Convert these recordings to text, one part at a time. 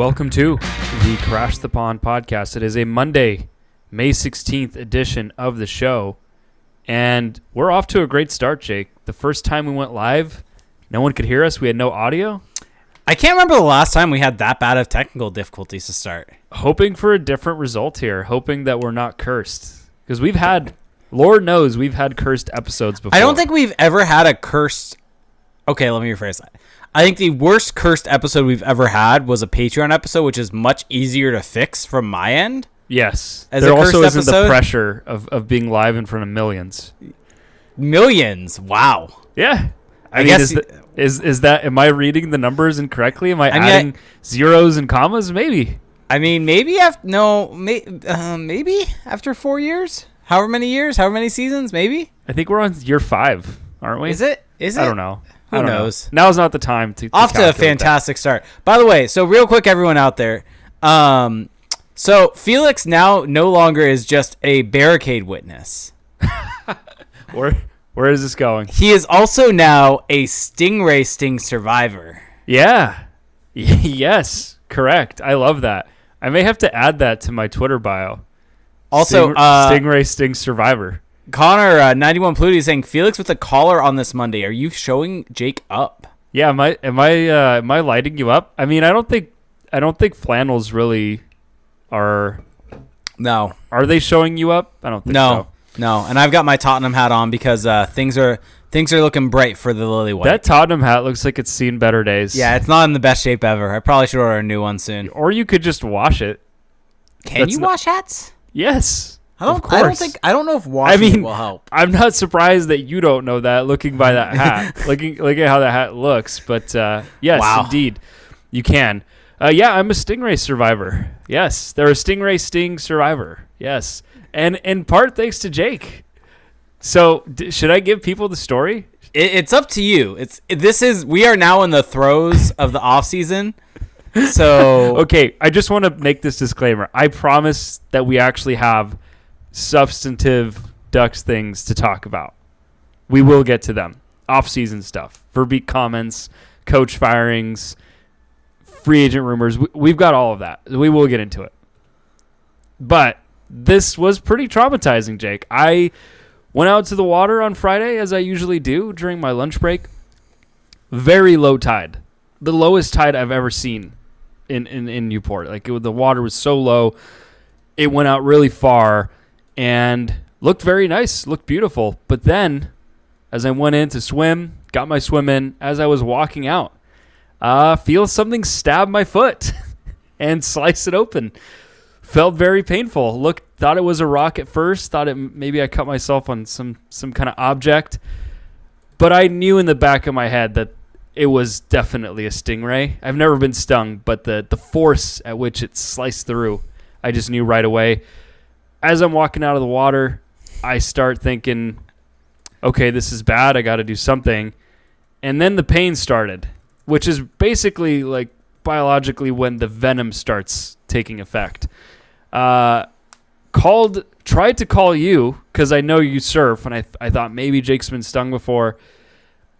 welcome to the Crash the Pond podcast. It is a Monday, May 16th edition of the show. And we're off to a great start, Jake. The first time we went live, no one could hear us. We had no audio. I can't remember the last time we had that bad of technical difficulties to start. Hoping for a different result here, hoping that we're not cursed. Because we've had, Lord knows, we've had cursed episodes before. I don't think we've ever had a cursed. Okay, let me rephrase that. I think the worst cursed episode we've ever had was a Patreon episode, which is much easier to fix from my end. Yes. As there also isn't the pressure of, of being live in front of millions. Millions. Wow. Yeah. I, I mean, guess is, the, is is that? Am I reading the numbers incorrectly? Am I, I mean, I- adding zeros and commas? Maybe. I mean, maybe after no, may, uh, maybe after four years, however many years, however many seasons, maybe I think we're on year five, aren't we? is it? Is it? I don't know. Who don't know. knows? Now's not the time to. to off to a calculate that. fantastic start. By the way, so real quick, everyone out there, um, so Felix now no longer is just a barricade witness. Where Where is this going? He is also now a stingray sting survivor. Yeah. yes. Correct. I love that. I may have to add that to my Twitter bio. Also, Sting- uh, Stingray Sting Survivor. Connor uh, ninety one Pluty is saying Felix with a collar on this Monday. Are you showing Jake up? Yeah. Am I Am I uh, Am I lighting you up? I mean, I don't think I don't think flannels really are. No, Are they showing you up? I don't think no, so. no. And I've got my Tottenham hat on because uh, things are things are looking bright for the Lily White. That Tottenham hat looks like it's seen better days. yeah, it's not in the best shape ever. I probably should order a new one soon. Or you could just wash it. Can That's you not- wash hats? Yes. I don't. Of I don't think. I don't know if washing I mean, will help. I'm not surprised that you don't know that looking by that hat. looking look at how that hat looks. But uh, yes, Wow. indeed. You can. Uh, yeah, I'm a stingray survivor. Yes. They're a stingray sting survivor. Yes. And in part thanks to Jake. So d- should I give people the story? It, it's up to you. It's this is. We are now in the throes of the off season. So Okay, I just want to make this disclaimer. I promise that we actually have substantive Ducks things to talk about. We will get to them. Off-season stuff, Verbeek comments, coach firings, free agent rumors. We, we've got all of that. We will get into it. But this was pretty traumatizing, Jake. I went out to the water on Friday as I usually do during my lunch break. Very low tide. The lowest tide I've ever seen in in, in Newport. Like it, the water was so low, it went out really far and looked very nice, looked beautiful. But then, as I went in to swim, got my swim in, as I was walking out, uh, feel something stab my foot and slice it open. Felt very painful. Looked, thought it was a rock at first. Thought it maybe I cut myself on some some kind of object, but I knew in the back of my head that it was definitely a stingray. I've never been stung, but the the force at which it sliced through, I just knew right away. As I'm walking out of the water, I start thinking, okay, this is bad. I got to do something. And then the pain started, which is basically like biologically when the venom starts taking effect. Uh, called, tried to call you because I know you surf, and I, I thought maybe Jake's been stung before.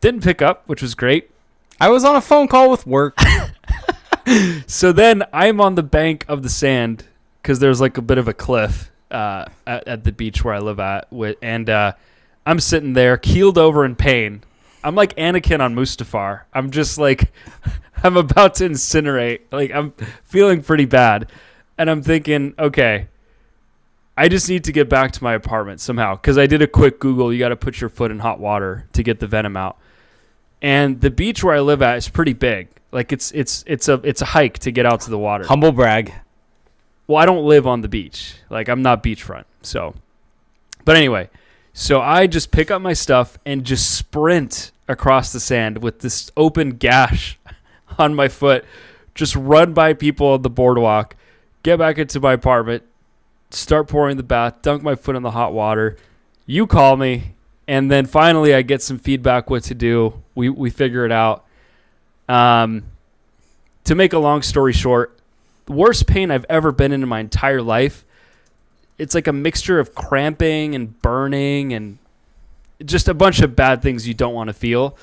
Didn't pick up, which was great. I was on a phone call with work. So then I'm on the bank of the sand because there's like a bit of a cliff uh, at, at the beach where I live at, and uh, I'm sitting there keeled over in pain. I'm like Anakin on Mustafar. I'm just like I'm about to incinerate. Like I'm feeling pretty bad, and I'm thinking, okay, I just need to get back to my apartment somehow because I did a quick Google. You got to put your foot in hot water to get the venom out, and the beach where I live at is pretty big. Like it's it's it's a it's a hike to get out to the water. Humble brag. Well, I don't live on the beach. Like I'm not beachfront. So, but anyway, so I just pick up my stuff and just sprint across the sand with this open gash on my foot. Just run by people on the boardwalk, get back into my apartment, start pouring the bath, dunk my foot in the hot water. You call me, and then finally I get some feedback what to do. We we figure it out. Um, to make a long story short, worst pain I've ever been in in my entire life. It's like a mixture of cramping and burning and just a bunch of bad things you don't want to feel.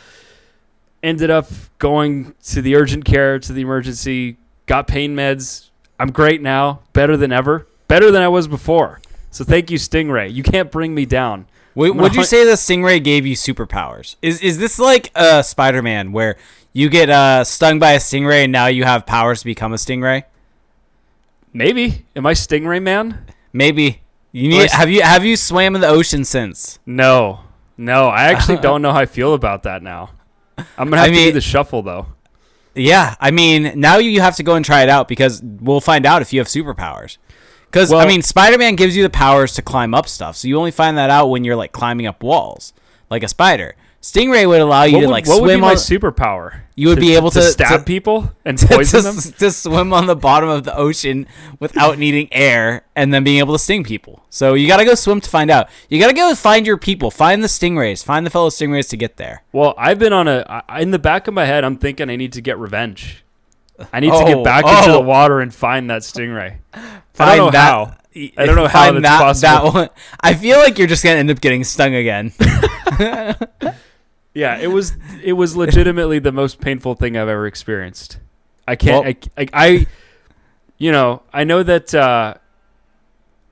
Ended up going to the urgent care, to the emergency, got pain meds. I'm great now, better than ever, better than I was before. So thank you, Stingray. You can't bring me down. Wait, would you say the stingray gave you superpowers? Is is this like uh, Spider-Man where you get uh, stung by a stingray and now you have powers to become a stingray? Maybe. Am I Stingray man? Maybe. You need have you have you swam in the ocean since? No. No, I actually don't know how I feel about that now. I'm gonna I have to mean- do the shuffle though. Yeah, I mean, now you have to go and try it out because we'll find out if you have superpowers. Because I mean, Spider-Man gives you the powers to climb up stuff, so you only find that out when you're like climbing up walls, like a spider. Stingray would allow you What to would, like what would be swim my superpower? You would be able to- stab to- people and to, poison them. to swim on the bottom of the ocean without needing air and then being able to sting people. So you got to go swim to find out. You got to go find your people, find the stingrays, find the fellow stingrays to get there. Well, I've been on a In the back of my head, I'm thinking I need to get revenge. I need to Oh, get back into the oh. water and find that stingray. I Find don't know that- how. I don't know how that's that, possible. That one. I feel like you're just gonna end up getting stung again. Yeah, it was. It was legitimately the most painful thing I've ever experienced. I can't. Well- I, I, I. You know, I know that. Uh,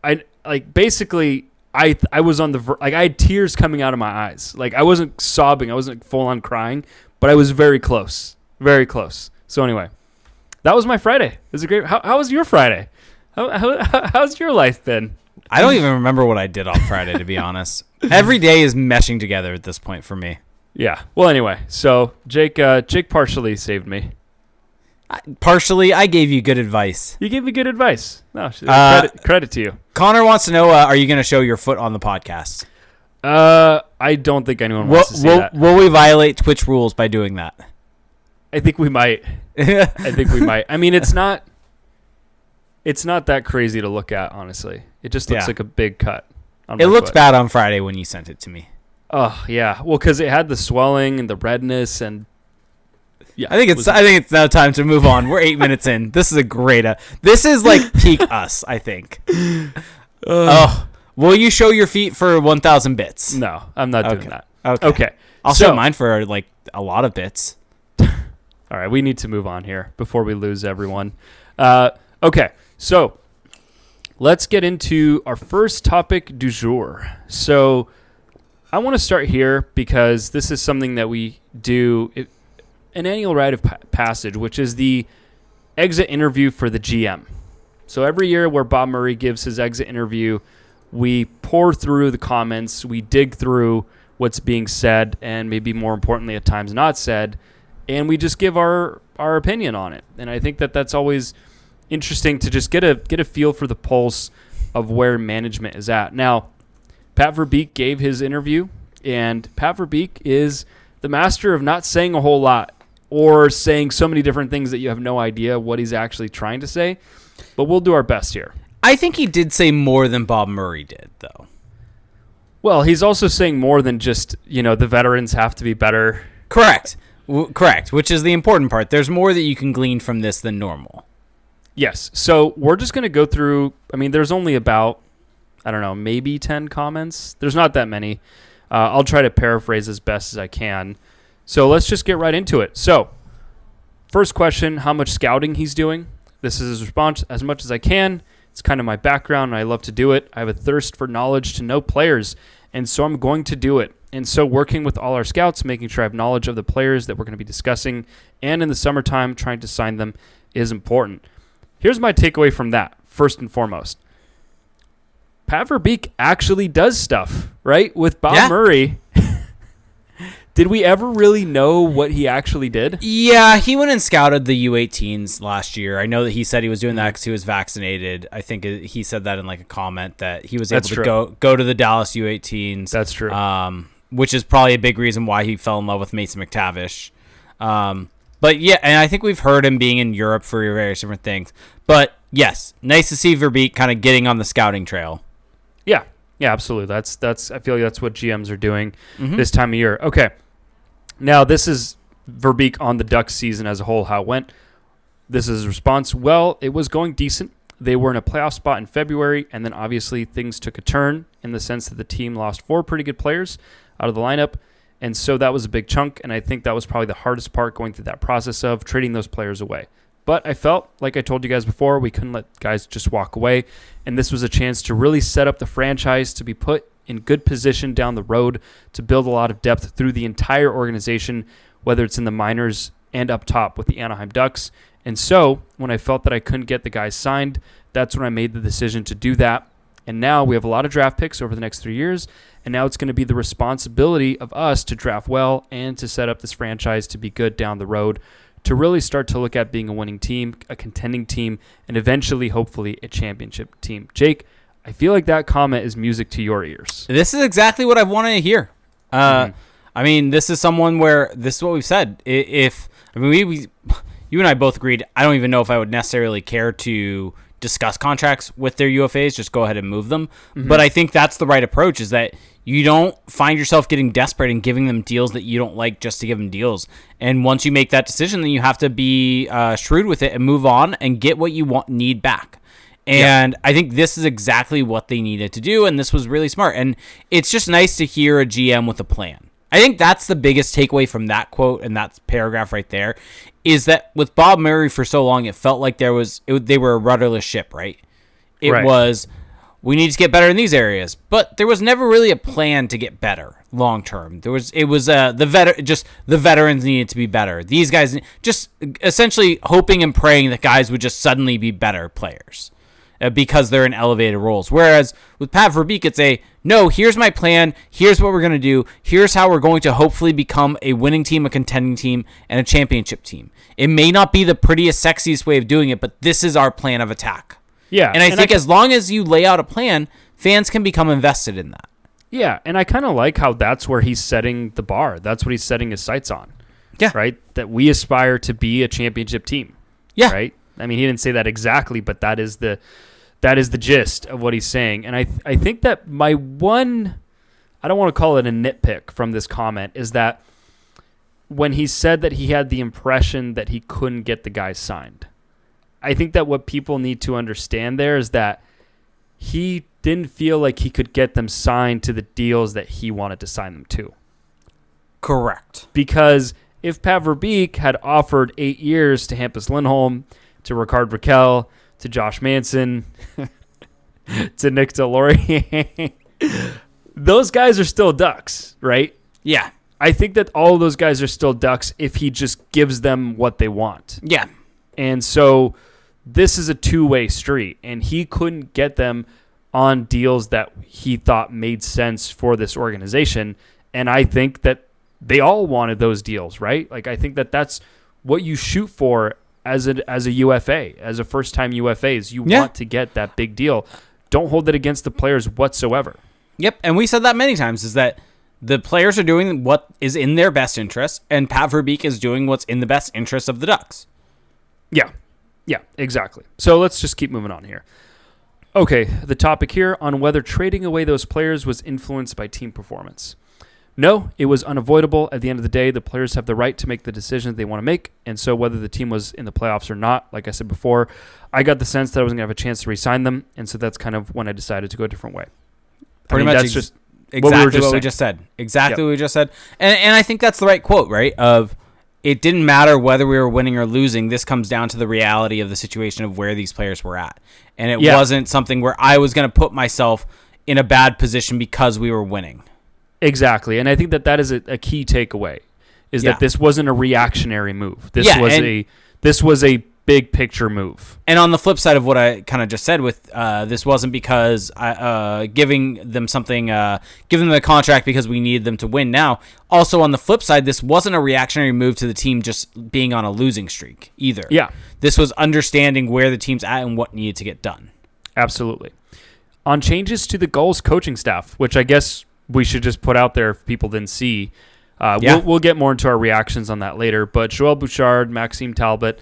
I like basically. I I was on the ver- like I had tears coming out of my eyes. Like I wasn't sobbing. I wasn't full on crying, but I was very close. Very close. So anyway, that was my Friday. It was a great. How, how was your Friday? How, how, how's your life been? I don't even remember what I did on Friday, to be honest. Every day is meshing together at this point for me. Yeah. Well, anyway, so Jake, uh, Jake partially saved me. I, partially, I gave you good advice. You gave me good advice. No, Uh, credit, credit to you. Connor wants to know: uh, Are you going to show your foot on the podcast? Uh, I don't think anyone Will, wants to see will, that. will we violate Twitch rules by doing that? I think we might. I think we might. I mean, it's not. It's not that crazy to look at, honestly. It just looks Yeah. like a big cut. It looked foot. bad on Friday when you sent it to me. Oh yeah, well, because it had the swelling and the redness and. Yeah, I think it's was- I think it's now time to move on. We're eight minutes in. This is a great. Uh, this is like peak us. I think. oh, will you show your feet for one thousand bits? no, I'm not Okay. doing that. Okay. Okay, I'll so, show mine for like a lot of bits. All right, we need to move on here before we lose everyone. Uh, okay, so let's get into our first topic du jour. So I want to start here because this is something that we do it, an annual rite of pa- passage, which is the exit interview for the GM. So every year, where Bob Murray gives his exit interview, we pour through the comments, we dig through what's being said, and maybe more importantly, at times not said, and we just give our our opinion on it. And I think that that's always interesting to just get a get a feel for the pulse of where management is at. Now, Pat Verbeek gave his interview, and Pat Verbeek is the master of not saying a whole lot or saying so many different things that you have no idea what he's actually trying to say. But we'll do our best here. I think he did say more than Bob Murray did, though. Well, he's also saying more than just, you know, the veterans have to be better. Correct. W- correct. Which is the important part. There's more that you can glean from this than normal. Yes. So we're just going to go through. I mean, there's only about, I don't know, maybe 10 comments. There's not that many. Uh, I'll try to paraphrase as best as I can. So let's just get right into it. So, first question how much scouting he's doing. This is his response as much as I can. It's kind of my background, and I love to do it. I have a thirst for knowledge to know players, and so I'm going to do it. And so, working with all our scouts, making sure I have knowledge of the players that we're going to be discussing, and in the summertime, trying to sign them is important. Here's my takeaway from that, first and foremost. Pat Verbeek actually does stuff, right? With Bob Yeah. Murray. did we ever really know what he actually did? Yeah, he went and scouted the U18s last year. I know that he said he was doing that because he was vaccinated. I think he said that in like a comment that he was able That's to true. go go to the Dallas U18s. That's true. um, which is probably a big reason why he fell in love with Mason McTavish. Um, but yeah, and I think we've heard him being in Europe for various different things. But yes, nice to see Verbeek kind of getting on the scouting trail. Yeah, absolutely. That's that's. I feel like that's what GMs are doing Mhm. this time of year. Okay, now this is Verbeek on the Ducks season as a whole. How it went? This is his response. Well, it was going decent. They were in a playoff spot in February, and then obviously things took a turn in the sense that the team lost four pretty good players out of the lineup, and so that was a big chunk. And I think that was probably the hardest part going through that process of trading those players away. But I felt, like I told you guys before, we couldn't let guys just walk away. And this was a chance to really set up the franchise to be put in good position down the road to build a lot of depth through the entire organization, whether it's in the minors and up top with the Anaheim Ducks. And so, when I felt that I couldn't get the guys signed, that's when I made the decision to do that. And now we have a lot of draft picks over the next three years. And now it's going to be the responsibility of us to draft well and to set up this franchise to be good down the road, to really start to look at being a winning team, a contending team, and eventually, hopefully, a championship team. Jake, I feel like that comment is music to your ears. This is exactly what I wanted to hear. Uh, Mhm. I mean, this is someone where this is what we've said. If I mean, we, we, you and I both agreed. I don't even know if I would necessarily care to discuss contracts with their UFAs. Just go ahead and move them. But I think that's the right approach. Is that you don't find yourself getting desperate and giving them deals that you don't like just to give them deals. And once you make that decision, then you have to be uh, shrewd with it and move on and get what you want need back. And I think this is exactly what they needed to do, and this was really smart. And it's just nice to hear a GM with a plan. I think that's the biggest takeaway from that quote and that paragraph right there, is that with Bob Murray for so long, it felt like there was it, they were a rudderless ship, right? It Right. was we need to get better in these areas, but there was never really a plan to get better long term. There was it was uh, the vet just the veterans needed to be better. These guys just essentially hoping and praying that guys would just suddenly be better players uh, because they're in elevated roles. Whereas with Pat Verbeek, it's a no. Here's my plan. Here's what we're gonna do. Here's how we're going to hopefully become a winning team, a contending team, and a championship team. It may not be the prettiest, sexiest way of doing it, but this is our plan of attack. Yeah. And I think can- as long as you lay out a plan, fans can become invested in that. Yeah, and I kind of like how that's where he's setting the bar. That's what he's setting his sights on. Yeah. Right? That we aspire to be a championship team. Yeah. Right? I mean, he didn't say that exactly, but that is the that is the gist of what he's saying. And I I think that my one I don't want to call it a nitpick from this comment is that when he said that he had the impression that he couldn't get the guys signed. I think that what people need to understand there is that he didn't feel like he could get them signed to the deals that he wanted to sign them to. Correct. Because if Pat Verbeek had offered eight years to Hampus Lindholm, to Rickard Rakell, to Josh Manson, to Nick Deslauriers, those guys are still Ducks, right? Yeah. I think that all of those guys are still Ducks if he just gives them what they want. Yeah. And so this is a two way street, and he couldn't get them on deals that he thought made sense for this organization. And I think that they all wanted those deals, right? Like I think that that's what you shoot for as a as a UFA, as a first time UFA, is you Yeah. want to get that big deal. Don't hold it against the players whatsoever. Yep, and we said that many times is that the players are doing what is in their best interest, and Pat Verbeek is doing what's in the best interest of the Ducks. Yeah. Yeah, exactly. So let's just keep moving on here. Okay, the topic here on whether trading away those players was influenced by team performance. No, it was unavoidable. At the end of the day, the players have the right to make the decisions they want to make. And so, whether the team was in the playoffs or not, like I said before, I got the sense that I wasn't going to have a chance to re sign them. And so, that's kind of when I decided to go a different way. I Pretty mean, much that's ex- just Exactly we what we, just saying. just said. Exactly Yep. what we just said. And and I think that's the right quote, right? Of it didn't matter whether we were winning or losing. This comes down to the reality of the situation of where these players were at. And it Yeah. wasn't something where I was going to put myself in a bad position because we were winning. Exactly, and I think that that is a, a key takeaway, is Yeah. that this wasn't a reactionary move. This Yeah, was a this was a big picture move. And on the flip side of what I kind of just said, with uh, this wasn't because I, uh, giving them something, uh, giving them a contract because we needed them to win. Now, also on the flip side, this wasn't a reactionary move to the team just being on a losing streak either. Yeah, This was understanding where the team's at and what needed to get done. absolutely. On changes to the Gulls coaching staff, which I guess we should just put out there if people didn't see. Uh, Yeah. we'll, we'll get more into our reactions on that later. But Joel Bouchard, Maxime Talbot,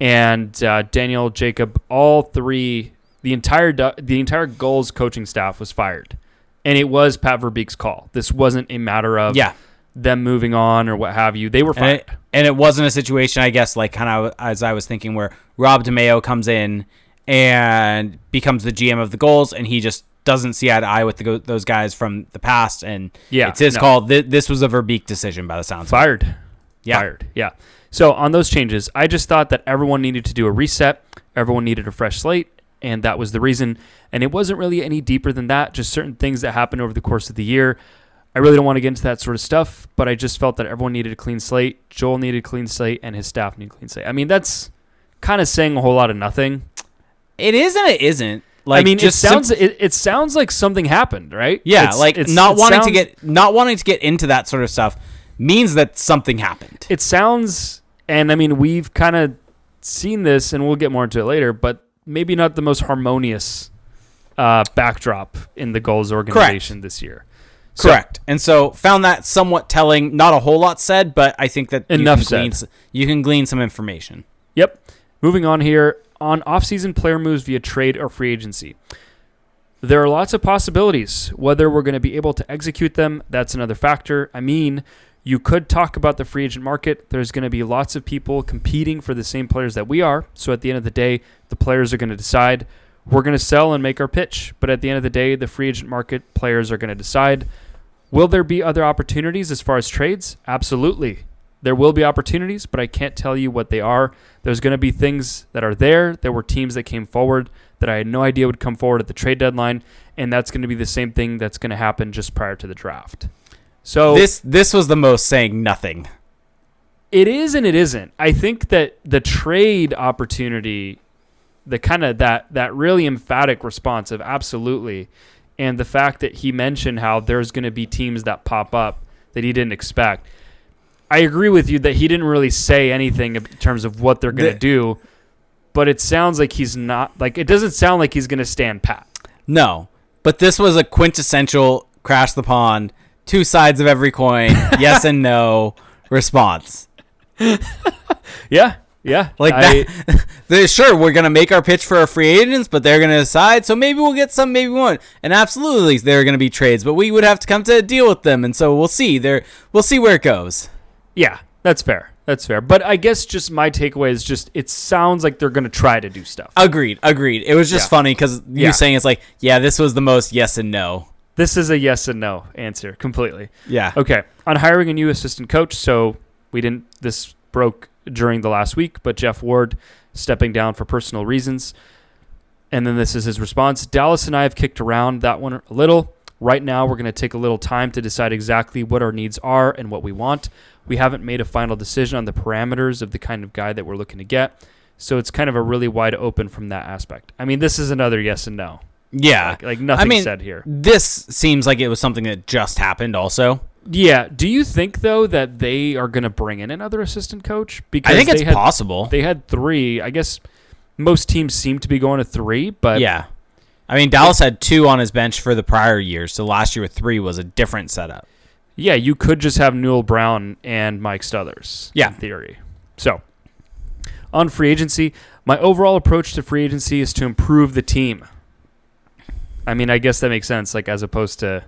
and uh, Daniel Jacob, all three, the entire the entire Gulls coaching staff was fired, and it was Pat Verbeek's call. This wasn't a matter of Yeah. them moving on or what have you. They were And fired. it, and it wasn't a situation, I guess, like kind of as I was thinking, where Rob DiMaio comes in and becomes the GM of the Gulls, and he just doesn't see eye to eye with the, those guys from the past, and Yeah, it's his no. call. Th- this was a Verbeek decision by the sounds. of it. fired. Yeah. fired. Yeah. So on those changes, I just thought that everyone needed to do a reset. Everyone needed a fresh slate, and that was the reason. And it wasn't really any deeper than that. Just certain things that happened over the course of the year. I really don't want to get into that sort of stuff, but I just felt that everyone needed a clean slate. Joel needed a clean slate, and his staff needed a clean slate. I mean, that's kind of saying a whole lot of nothing. It is and it isn't. Like, I mean, just it sounds sim- it, it sounds like something happened, right? yeah, It's- like it's- not wanting to get not wanting to get into that sort of stuff means that something happened. it sounds and i mean we've kind of seen this and we'll get more into it later but maybe not the most harmonious uh, backdrop in the Gulls organization this year. So- Correct. And so found that somewhat telling. Not a whole lot said, but I think that Enough you can glean, you can glean some information. yep. Moving on here on offseason player moves via trade or free agency. There are lots of possibilities whether we're going to be able to execute them. That's another factor. I mean you could talk about the free agent market there's going to be lots of people competing for the same players that we are so at the end of the day the players are going to decide we're going to sell and make our pitch. But at the end of the day, the free agent market players are going to decide. Will there be other opportunities as far as trades? Absolutely. There will be opportunities, but I can't tell you what they are. There's going to be things that are there. There were teams that came forward that I had no idea would come forward at the trade deadline, and that's going to be the same thing that's going to happen just prior to the draft. So This this was the most saying nothing. it is and it isn't. I think that the trade opportunity, the kind of that that really emphatic response of absolutely, and the fact that he mentioned how there's going to be teams that pop up that he didn't expect. I agree with you that he didn't really say anything in terms of what they're going to The- do, but it sounds like he's not like it doesn't sound like he's going to stand pat. No, but this was a quintessential crash the pond, two sides of every coin, yes and no response. Yeah, yeah, Like I- that. they sure we're gonna make our pitch for our free agents, but they're gonna decide. So maybe we'll get some, maybe we won't. And absolutely, there are gonna be trades, but we would have to come to a deal with them, and so we'll see. There, we'll see where it goes. Yeah, that's fair. That's fair. But I guess just my takeaway is just it sounds like they're going to try to do stuff. Agreed, agreed. It was just Yeah. funny because you Yeah. saying it's like, yeah, this was the most yes and no. This is a yes and no answer completely. Yeah. Okay. On hiring a new assistant coach, so we didn't this broke during the last week, but Geoff Ward stepping down for personal reasons. And then this is his response. Dallas and I have kicked around that one a little. Right now, we're going to take a little time to decide exactly what our needs are and what we want. We haven't made a final decision on the parameters of the kind of guy that we're looking to get. So it's kind of a really wide open from that aspect. I mean, this is another yes and no. Yeah. Like, like nothing mean- said here. This seems like it was something that just happened. Also, Yeah. Do you think though that they are going to bring in another assistant coach? Because I think it's had, possible. They had three. I guess most teams seem to be going to three, but yeah. I mean, Dallas had two on his bench for the prior year, so last year with three was a different setup. yeah, you could just have Newell Brown and Mike Stothers. Yeah. in theory. So on free agency, my overall approach to free agency is to improve the team. I mean, I guess that makes sense. Like as opposed to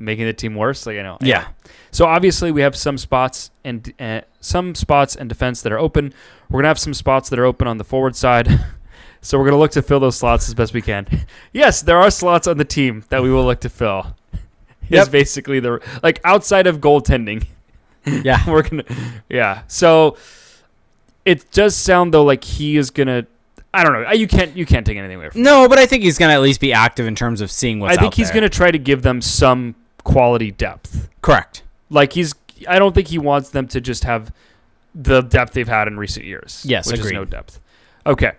making the team worse. Like I know. Yeah. So obviously we have some spots and uh, some spots and defense that are open. We're gonna have some spots that are open on the forward side. so we're gonna look to fill those slots as best we can. yes, there are slots on the team that we will look to fill. Is basically the like outside of goaltending. Yeah. we're gonna yeah. So it does sound though like he is gonna. I don't know. You can't you can't take anything away from. No, but I think he's going to at least be active in terms of seeing what's I think he's gonna try to give them some quality depth. Correct. Like he's, I don't think he wants them to just have the depth they've had in recent years. Yes, which is no depth. Okay,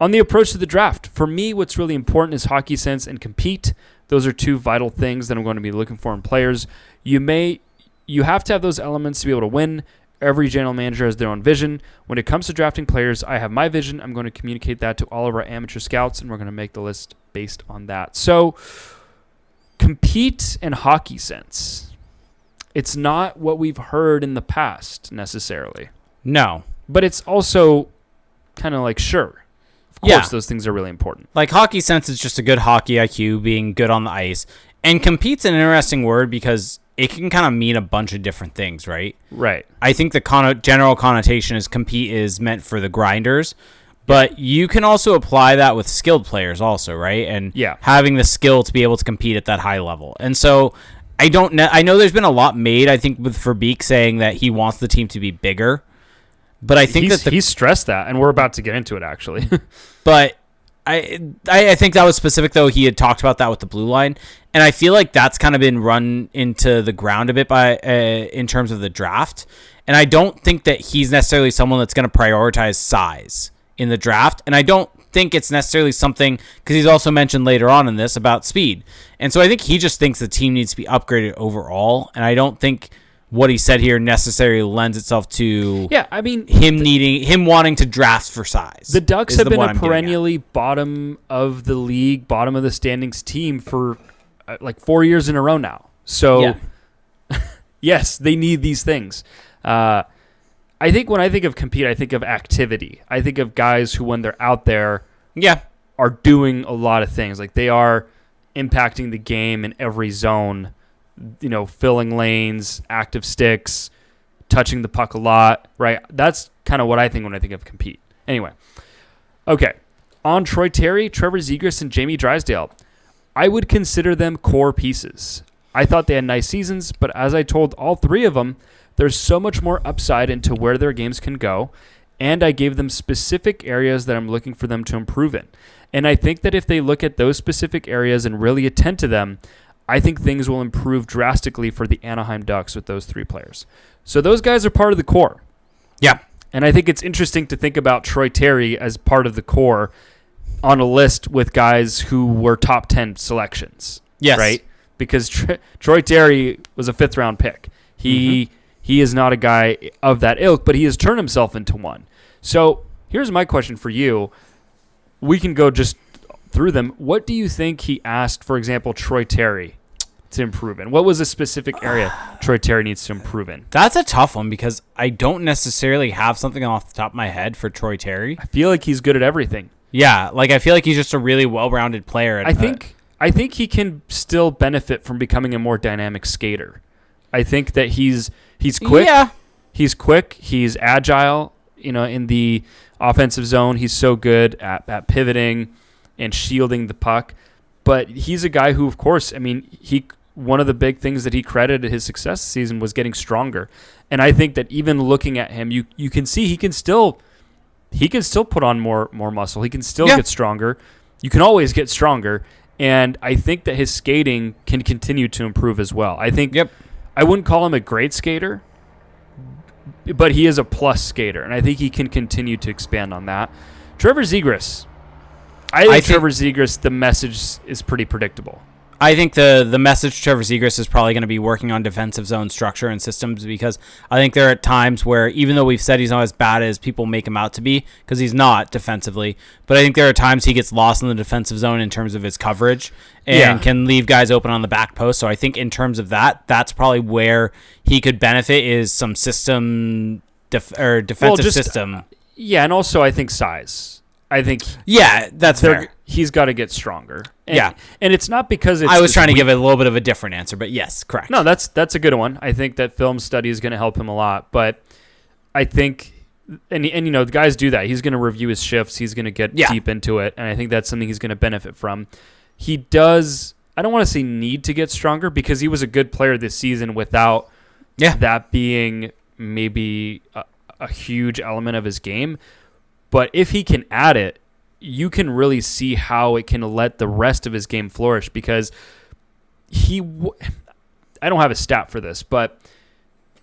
on the approach to the draft, for me, what's really important is hockey sense and compete. Those are two vital things that I'm going to be looking for in players. You may, you have to have those elements to be able to win. Every general manager has their own vision. When it comes to drafting players, I have my vision. I'm going to communicate that to all of our amateur scouts, and we're going to make the list based on that. So, compete in hockey sense. It's not what we've heard in the past necessarily, No. but it's also kind of like sure. Of course, Yeah. those things are really important. Like hockey sense is just a good hockey IQ, being good on the ice. And compete's an interesting word because it can kind of mean a bunch of different things, right? Right. I think the conno- general connotation is compete is meant for the grinders, but you can also apply that with skilled players also, right? And Yeah. having the skill to be able to compete at that high level. And so I don't know. I know there's been a lot made. I think with Verbeek saying that he wants the team to be bigger, but I think he's, that the he's stressed that, and we're about to get into it actually. but I I think that was specific though. He had talked about that with the blue line, and I feel like that's kind of been run into the ground a bit by uh, in terms of the draft. And I don't think that he's necessarily someone that's going to prioritize size in the draft. And I don't think it's necessarily something because he's also mentioned later on in this about speed. And so I think he just thinks the team needs to be upgraded overall. And I don't think what he said here necessarily lends itself to yeah, I mean him needing him wanting to draft for size. The Ducks have the been one a I'm perennially bottom of the league, bottom of the standings team for like four years in a row now. So, Yeah. yes, they need these things. Uh, I think when I think of compete, I think of activity. I think of guys who, when they're out there, Yeah. are doing a lot of things. Like they are impacting the game in every zone. You know, filling lanes, active sticks, touching the puck a lot. Right. That's kind of what I think when I think of compete. Anyway, okay. On Troy Terry, Trevor Zegras, and Jamie Drysdale, I would consider them core pieces. I thought they had nice seasons, but as I told all three of them, there's so much more upside into where their games can go, and I gave them specific areas that I'm looking for them to improve in. And I think that if they look at those specific areas and really attend to them, I think things will improve drastically for the Anaheim Ducks with those three players. So those guys are part of the core. Yeah. And I think it's interesting to think about Troy Terry as part of the core on a list with guys who were top 10 selections. Yes. Right? Because Tr- Troy Terry was a fifth round pick. He mm-hmm. he is not a guy of that ilk, but he has turned himself into one. So here's my question for you. We can go just through them. What do you think he asked, for example, Troy Terry to improve in? What was a specific area Troy Terry needs to improve in? That's a tough one because I don't necessarily have something off the top of my head for Troy Terry. I feel like he's good at everything. Yeah, like I feel like he's just a really well-rounded player. I think I think he can still benefit from becoming a more dynamic skater. I think that he's he's quick. Yeah, He's quick. He's agile. You know, in the offensive zone, he's so good at, at pivoting and shielding the puck. But he's a guy who, of course, I mean, he one of the big things that he credited his success season was getting stronger. And I think that even looking at him, you you can see he can still he can still put on more more muscle. He can still Yeah. get stronger. You can always get stronger. And I think that his skating can continue to improve as well. I think Yep. I wouldn't call him a great skater, but he is a plus skater, and I think he can continue to expand on that. Trevor Zegras, I think, I think- Trevor Zegras, the message is pretty predictable. I think the the message to Trevor Zegras is probably going to be working on defensive zone structure and systems because I think there are times where even though we've said he's not as bad as people make him out to be because he's not defensively, but I think there are times he gets lost in the defensive zone in terms of his coverage and Yeah. can leave guys open on the back post. So I think in terms of that, that's probably where he could benefit is some system def- or defensive just- system. Yeah, and also I think size. I think Yeah, that's fair. He's got to get stronger. And, Yeah. and it's not because it's I was trying to weak- give a little bit of a different answer, but yes, correct. No, that's that's a good one. I think that film study is going to help him a lot, but I think and and you know the guys do that. He's going to review his shifts. He's going to get Yeah. deep into it, and I think that's something he's going to benefit from. He does. I don't want to say need to get stronger because he was a good player this season without Yeah. that being maybe a, a huge element of his game. But if he can add it, you can really see how it can let the rest of his game flourish because he w- I don't have a stat for this, but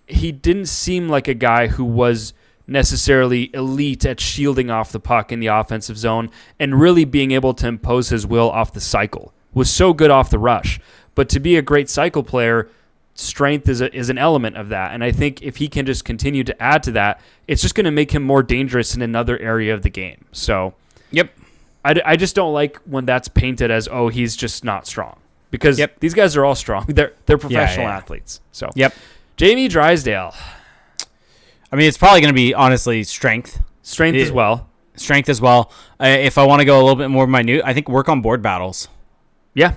he didn't seem like a guy who was necessarily elite at shielding off the puck in the offensive zone and really being able to impose his will off the cycle. Was so good off the rush. But to be a great cycle player, strength is a, is an element of that. And I think if he can just continue to add to that, it's just going to make him more dangerous in another area of the game. So Yep. I, I just don't like when that's painted as oh he's just not strong because Yep. these guys are all strong. They're they're professional yeah. athletes. So Yep. Jamie Drysdale, I mean, it's probably going to be honestly strength, strength Yeah. as well. strength as well. Uh, if I want to go a little bit more minute, I think work on board battles. Yeah,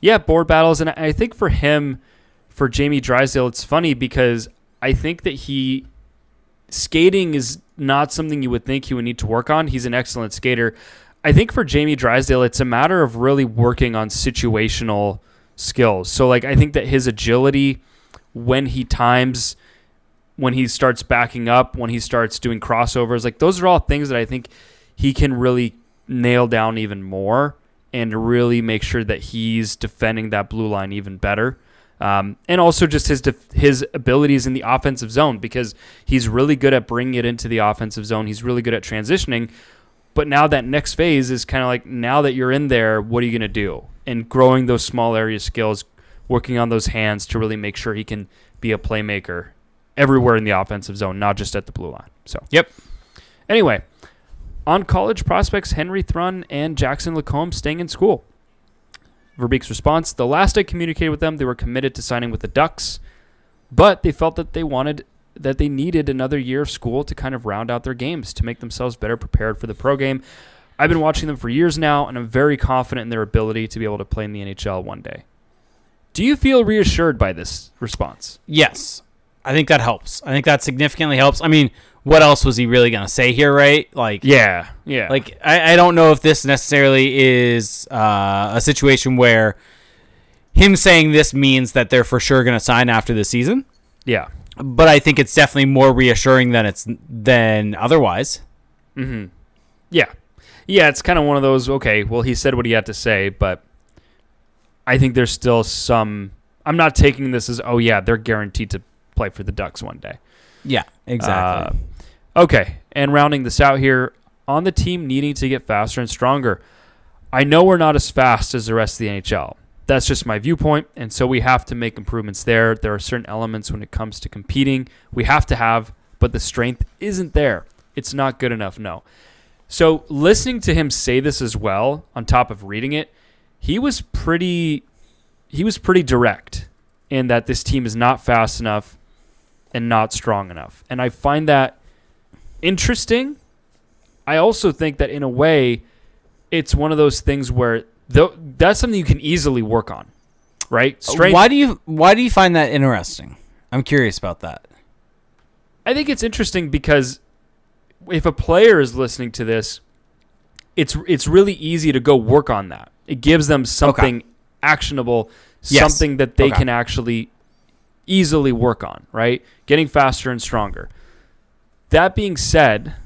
yeah, board battles, and I think for him, for Jamie Drysdale, it's funny because I think that he skating is not something you would think he would need to work on. He's an excellent skater. I think for Jamie Drysdale, it's a matter of really working on situational skills. So like I think that his agility when he times when he starts backing up, when he starts doing crossovers, like those are all things that I think he can really nail down even more and really make sure that he's defending that blue line even better. Um, and also just his def- his abilities in the offensive zone because he's really good at bringing it into the offensive zone. He's really good at transitioning. But now that next phase is kind of like now that you're in there, what are you going to do? And growing those small area skills, working on those hands to really make sure he can be a playmaker everywhere in the offensive zone, not just at the blue line. So, Yep. Anyway, on college prospects, Henry Thrun and Jackson Lacombe staying in school. Verbeek's response The last I communicated with them, they were committed to signing with the Ducks, but they felt that they wanted that they needed another year of school to kind of round out their games to make themselves better prepared for the pro game. I've been watching them for years now, and I'm very confident in their ability to be able to play in the NHL one day. Do you feel reassured by this response? Yes. I think that helps. I think that significantly helps. I mean, what else was he really going to say here, right? Like, Yeah, yeah. like I, I don't know if this necessarily is uh, a situation where him saying this means that they're for sure going to sign after the season. yeah. But I think it's definitely more reassuring than it's than otherwise. Mm-hmm. Yeah. Yeah, it's kind of one of those, okay, well, he said what he had to say, but I think there's still some. I'm not taking this as, oh, yeah, they're guaranteed to play for the Ducks one day. Yeah, exactly. Uh, okay, and rounding this out here, on the team needing to get faster and stronger. I know we're not as fast as the rest of the NHL. That's just my viewpoint, and so we have to make improvements there. There are certain elements when it comes to competing we have to have, but the strength isn't there. It's not good enough, no. So listening to him say this as well, on top of reading it, he was pretty he was pretty direct in that this team is not fast enough and not strong enough. And I find that interesting. I also think that in a way, it's one of those things where th- that's something you can easily work on, right? Uh, Strength. Why do you why do you find that interesting? I'm curious about that. I think it's interesting because if a player is listening to this, it's it's really easy to go work on that. It gives them something actionable, Yes. something that they Okay. can actually easily work on, right? Getting faster and stronger. That being said,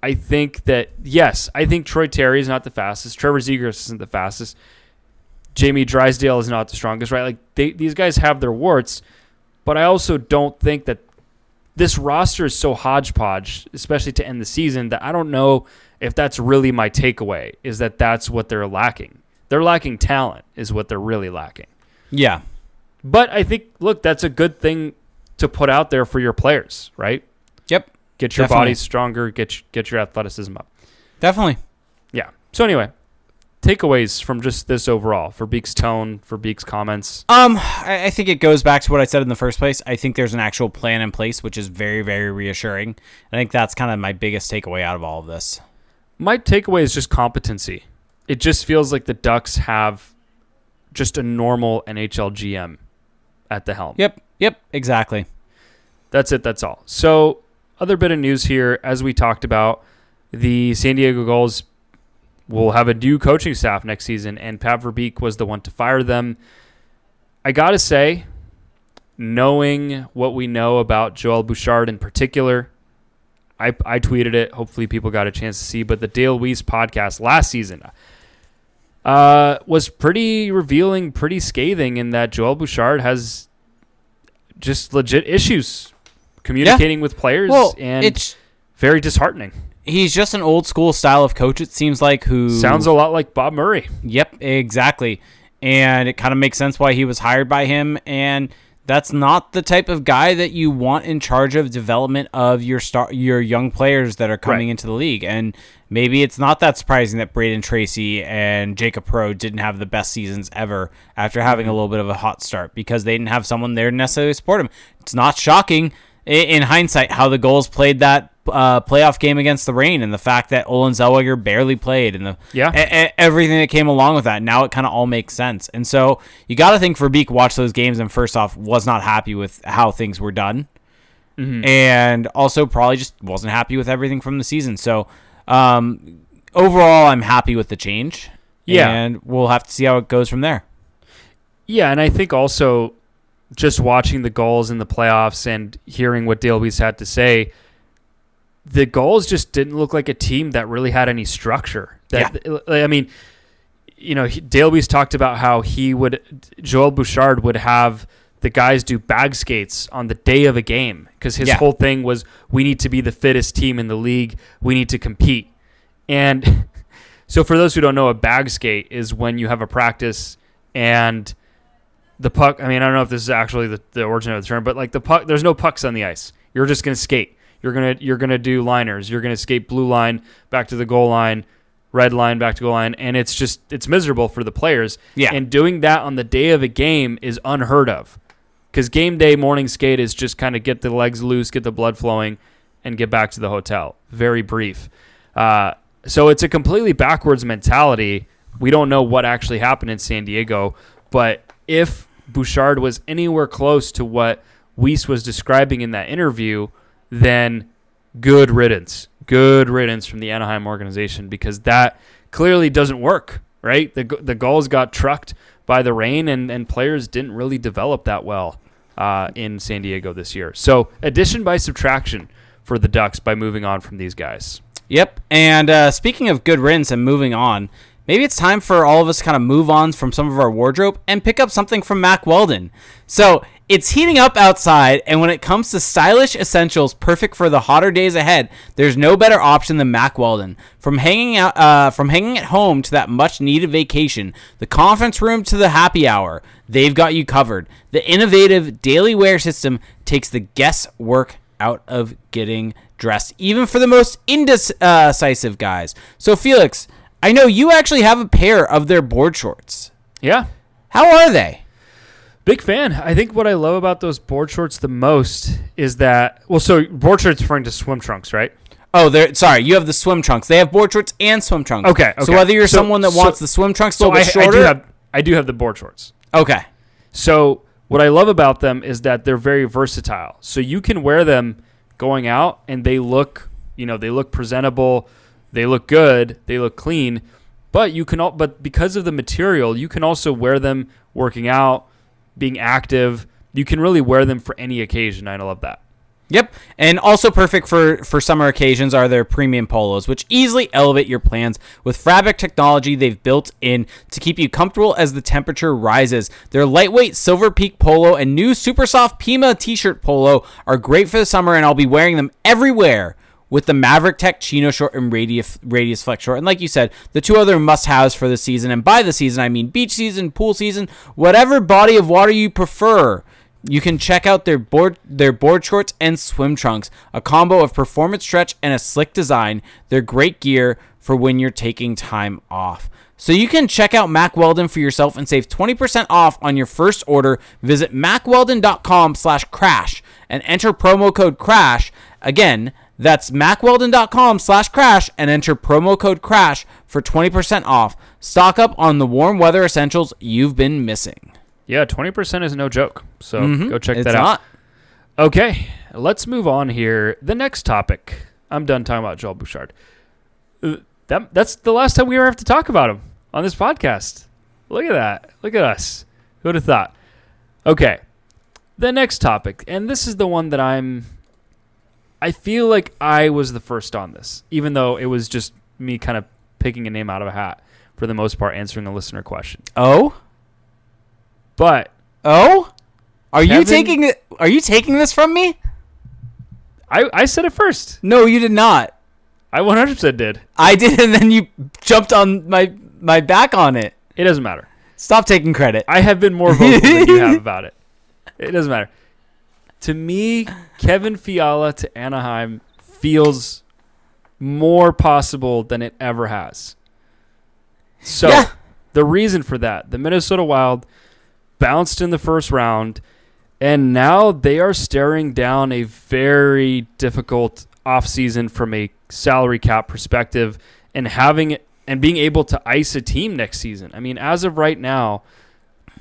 I think that yes, I think Troy Terry is not the fastest. Trevor Zegras isn't the fastest. Jamie Drysdale is not the strongest, right? Like they, these guys have their warts, but I also don't think that this roster is so hodgepodge, especially to end the season, that I don't know if that's really my takeaway. Is that that's what they're lacking? They're lacking talent, is what they're really lacking. Yeah. But I think, look, that's a good thing to put out there for your players, right? Get your Definitely. bodies stronger, get get your athleticism up. Definitely. Yeah. So anyway, takeaways from just this overall Verbeek's tone, Verbeek's comments. Um, I, I think it goes back to what I said in the first place. I think there's an actual plan in place, which is very, very reassuring. I think that's kind of my biggest takeaway out of all of this. My takeaway is just competency. It just feels like the Ducks have just a normal NHL GM at the helm. Yep. Yep. Exactly. That's it. That's all. So, other bit of news here, as we talked about, the San Diego Gulls will have a new coaching staff next season, and Pat Verbeek was the one to fire them. I gotta say, knowing what we know about Joel Bouchard in particular, I, I tweeted it. Hopefully, people got a chance to see. But the Dale Weise podcast last season uh, was pretty revealing, pretty scathing in that Joel Bouchard has just legit issues communicating with players Well, and it's very disheartening. he's just an old school style of coach. It seems like who Sounds a lot like Bob Murray. Yep, exactly. And it kind of makes sense why he was hired by him. And that's not the type of guy that you want in charge of development of your star, your young players that are coming Right. into the league. And maybe it's not that surprising that Brayden Tracey and Jacob Perreault didn't have the best seasons ever after having a mm-hmm. little bit of a hot start because they didn't have someone there to necessarily support him. It's not shocking in hindsight how the Gulls played that uh, playoff game against the Reign and the fact that Olen Zellweger barely played and the Yeah. e- e- everything that came along with that. Now it kind of all makes sense. And so you got to think Verbeek watched those games and first off was not happy with how things were done. And also probably just wasn't happy with everything from the season. So um, overall, I'm happy with the change. Yeah. And we'll have to see how it goes from there. Yeah, and I think also just watching the Gulls in the playoffs and hearing what Weise had to say, the Gulls just didn't look like a team that really had any structure. That I mean, you know, Weise talked about how he would Joel Bouchard would have the guys do bag skates on the day of a game because his Yeah. whole thing was we need to be the fittest team in the league. We need to compete. And so for those who don't know, a bag skate is when you have a practice and the puck. I mean, I don't know if this is actually the, the origin of the term, but like the puck, there's no pucks on the ice. You're just gonna skate. You're gonna you're gonna do liners. You're gonna skate blue line back to the goal line, red line back to goal line, and it's just it's miserable for the players. Yeah. And doing that on the day of a game is unheard of, because game day morning skate is just kind of get the legs loose, get the blood flowing, and get back to the hotel. Very brief. Uh, so it's a completely backwards mentality. We don't know what actually happened in San Diego, but if Bouchard was anywhere close to what Weise was describing in that interview, then good riddance. Good riddance from the Anaheim organization because that clearly doesn't work, right? The, the Gulls got trucked by the Reign, and, and players didn't really develop that well uh, in San Diego this year. So, addition by subtraction for the Ducks by moving on from these guys. Yep. And uh, speaking of good riddance and moving on, maybe it's time for all of us to kind of move on from some of our wardrobe and pick up something from Mack Weldon. So it's heating up outside, and when it comes to stylish essentials perfect for the hotter days ahead, there's no better option than Mack Weldon. From hanging out, uh, from hanging at home to that much-needed vacation, the conference room to the happy hour, they've got you covered. The innovative daily wear system takes the guesswork out of getting dressed, even for the most indecisive guys. So, Felix, I know you actually have a pair of their board shorts. Yeah, How are they? Big fan. I think what I love about those board shorts the most is that well, so board shorts referring to swim trunks, right? Oh, they're sorry. You have the swim trunks. They have board shorts and swim trunks. Okay, So whether you're So- someone that so- wants the swim trunks a little I, bit I shorter, do have I do have the board shorts. okay. So what I love about them is that they're very versatile. So you can wear them going out and they look, you know, they look presentable, they look good, they look clean, but you can all but because of the material, you can also wear them working out, being active. You can really wear them for any occasion. I love that. Yep, and also perfect for for summer occasions are their premium polos, which easily elevate your plans with fabric technology they've built in to keep you comfortable as the temperature rises. Their lightweight Silver Peak polo and new super soft Pima t-shirt polo are great for the summer, and I'll be wearing them everywhere with the Maverick Tech Chino short and Radius Radius Flex short. And like you said, the two other must-haves for the season, and by the season I mean beach season, pool season, whatever body of water you prefer. You can check out their board their board shorts and swim trunks, a combo of performance stretch and a slick design. They're great gear for when you're taking time off. So you can check out Mack Weldon for yourself and save 20% off on your first order. Visit mackweldon.com slash crash and enter promo code crash. Again, that's mackweldon.com slash crash and enter promo code crash for 20% off. Stock up on the warm weather essentials you've been missing. Yeah, twenty percent is no joke. So go check It's that out. not. Okay, let's move on here. The next topic. I'm done talking about Joel Bouchard. Uh, That that's the last time we ever have to talk about him on this podcast. Look at that. Look at us. Who would have thought? Okay. The next topic, and this is the one that I'm I feel like I was the first on this, even though it was just me kind of picking a name out of a hat for the most part answering a listener question. Oh? But Oh? Are you taking it? Are you taking this from me? I, I said it first. No, you did not. I 100% did. I did, and then you jumped on my my back on it. It doesn't matter. Stop taking credit. I have been more vocal than you have about it. It doesn't matter. To me, Kevin Fiala to Anaheim feels more possible than it ever has. So, Yeah. the reason for that, the Minnesota Wild bounced in the first round, and now they are staring down a very difficult offseason from a salary cap perspective and having and being able to ice a team next season. I mean, as of right now,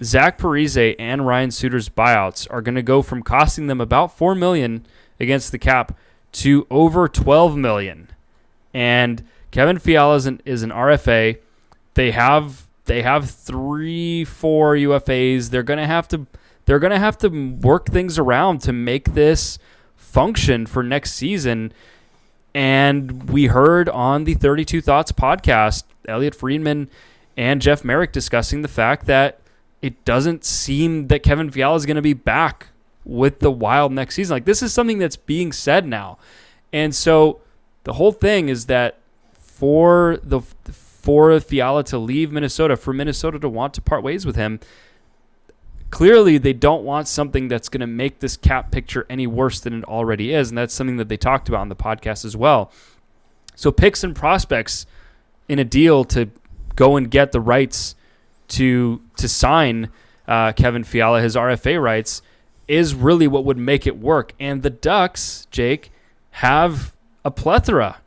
Zach Parise and Ryan Suter's buyouts are going to go from costing them about four million against the cap to over twelve million. And Kevin Fiala is an, is an RFA. They have they have three, four UFAs. They're gonna have to they're gonna have to work things around to make this function for next season. And we heard on the 32 Thoughts podcast, Elliotte Friedman and Jeff Marek discussing the fact that it doesn't seem that Kevin Fiala is going to be back with the Wild next season. Like this is something that's being said now. And so the whole thing is that for the for Fiala to leave Minnesota, for Minnesota to want to part ways with him, clearly they don't want something that's going to make this cap picture any worse than it already is, and that's something that they talked about on the podcast as well. So picks and prospects in a deal to go and get the rights to to sign uh, Kevin Fiala his RFA rights is really what would make it work. And the Ducks, Jake, have a plethora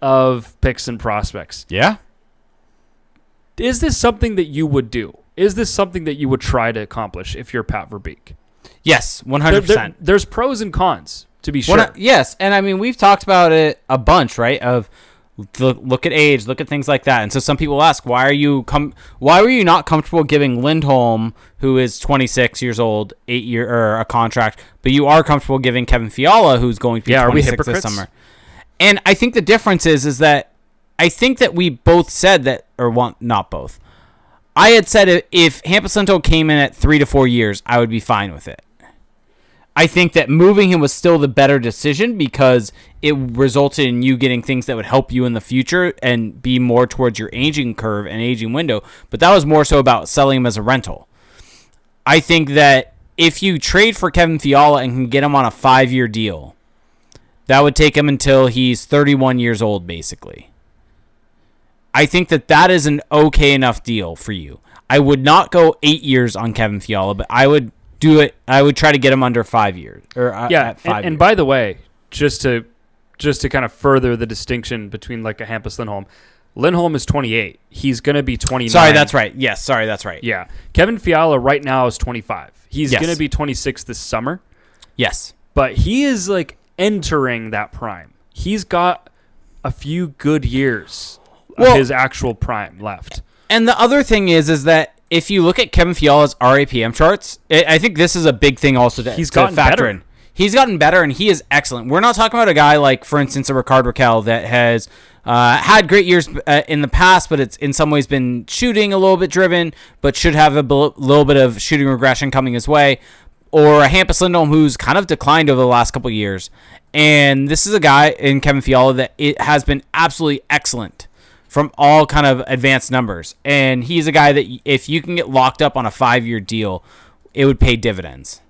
of picks and prospects. Yeah. Is this something that you would do? Is this something that you would try to accomplish if you're Pat Verbeek? Yes, one There- hundred there- there's pros and cons to be sure. Yes, and I mean we've talked about it a bunch, right? Of look, at age, look at things like that. And so some people ask, why are you com- why were you not comfortable giving Lindholm, who is 26 years old, eight year or a contract, but you are comfortable giving Kevin Fiala, who's going to be Yeah, are we 26 this summer? And I think the difference is is that I think that we both said that, or one, not both. I had said if- Hampus came in at three to four years, I would be fine with it. I think that moving him was still the better decision because it resulted in you getting things that would help you in the future and be more towards your aging curve and aging window. But that was more so about selling him as a rental. I think that if you trade for Kevin Fiala and can get him on a five year deal, that would take him until he's 31 years old, basically. I think that that is an okay enough deal for you. I would not go eight years on Kevin Fiala, but I would do it. I would try to get him under five years or uh, yeah, at and, five. and years. by the way, just to just to kind of further the distinction between like a Hampus Lindholm, Lindholm is 28. He's going to be 29. sorry, that's right. Yes, sorry, that's right. Yeah, Kevin Fiala right now is 25. He's Yes. going to be 26 this summer, Yes, but he is like entering that prime. He's got a few good years Well- of his actual prime left. And the other thing is, is that if you look at Kevin Fiala's RAPM charts, I I think this is a big thing also to, He's to gotten factor better. in. He's gotten better, and he is excellent. We're not talking about a guy like, for instance, a Rickard Rakell that has uh, had great years uh, in the past, but it's in some ways been shooting a little bit driven, but should have a little bit of shooting regression coming his way. Or a Hampus Lindholm who's kind of declined over the last couple years. And this is a guy in Kevin Fiala that it has been absolutely excellent from all kind of advanced numbers. And he's a guy that if you can get locked up on a five year deal, it would pay dividends.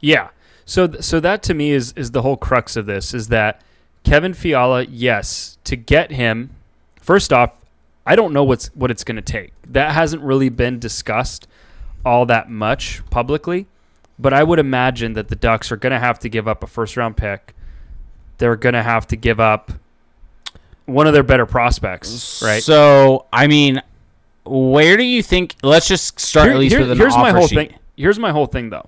Yeah. So so that to me is is the whole crux of this is that Kevin Fiala, yes, to get him, first off, I don't know what's what it's going to take. That hasn't really been discussed all that much publicly, but I would imagine that the Ducks are going to have to give up a first round pick. They're going to have to give up one of their better prospects, right? So, I mean, where do you think? Let's just start Here- at least here- with an here's my offer whole sheet. thing. Here's my whole thing, though.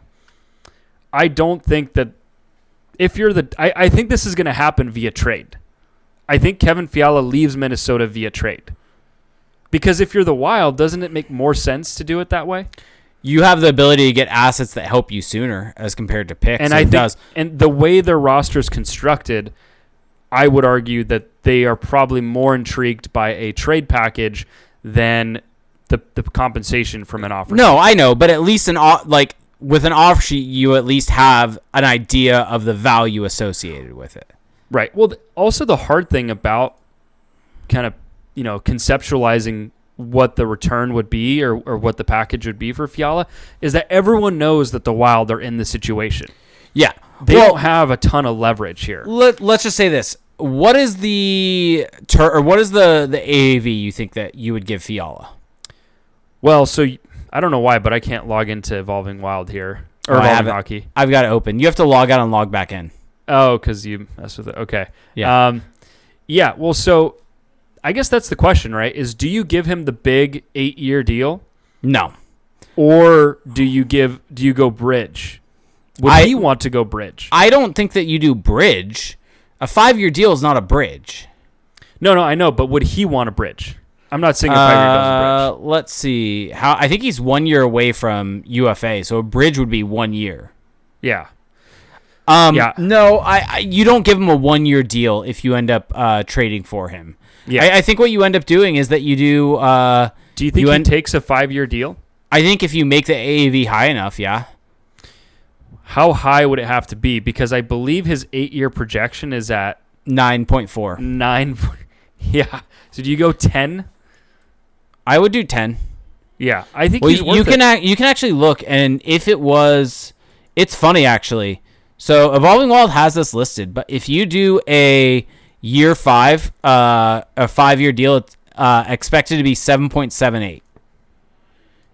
I don't think that if you're the, I, I think this is going to happen via trade. I think Kevin Fiala leaves Minnesota via trade. Because if you're the Wild, doesn't it make more sense to do it that way? You have the ability to get assets that help you sooner as compared to picks. And I it think, does. and the way their roster is constructed, I would argue that they are probably more intrigued by a trade package than the the compensation from an offer. No, I know, but at least an o- like with an offer sheet, you at least have an idea of the value associated with it. Right. Well, th- also the hard thing about kind of, you know, conceptualizing what the return would be or, or what the package would be for Fiala is that everyone knows that the Wild are in the situation. Yeah. They well, don't have a ton of leverage here. let, let's just say this. What is the ter- or what is the the AAV you think that you would give Fiala? Well, so I don't know why, but I can't log into Evolving Wild here or Oh, I Evolving it. Hockey. I've got it open. You have to log out and log back in. Oh, because you mess with it. Okay. Yeah. Um, yeah. Well, so I guess that's the question, right? Is do you give him the big eight-year deal? No. or do you give do you go bridge? Would I- he want to go bridge? I don't think that you do bridge. A five year deal is not a bridge. no, no, I know, but would he want a bridge? I'm not saying a five year deal's a Uh, bridge. let's see. How I think he's one year away from UFA, so a bridge would be one year. Yeah. Um, Yeah. No, I, I you don't give him a one year deal if you end up uh, trading for him. Yeah. I, I think what you end up doing is that you do. Uh, Do you think you he end- takes a five year deal? I think if you make the AAV high enough, yeah. How high would it have to be? Because I believe his eight year projection is at Nine point four. nine. yeah. So do you go ten? I would do ten. Yeah, I think Well, you, can you can actually look, and if it was, it's funny actually. So Evolving Wild has this listed, but if you do a year five, uh, a five year deal, it's uh, expected to be seven point seven eight.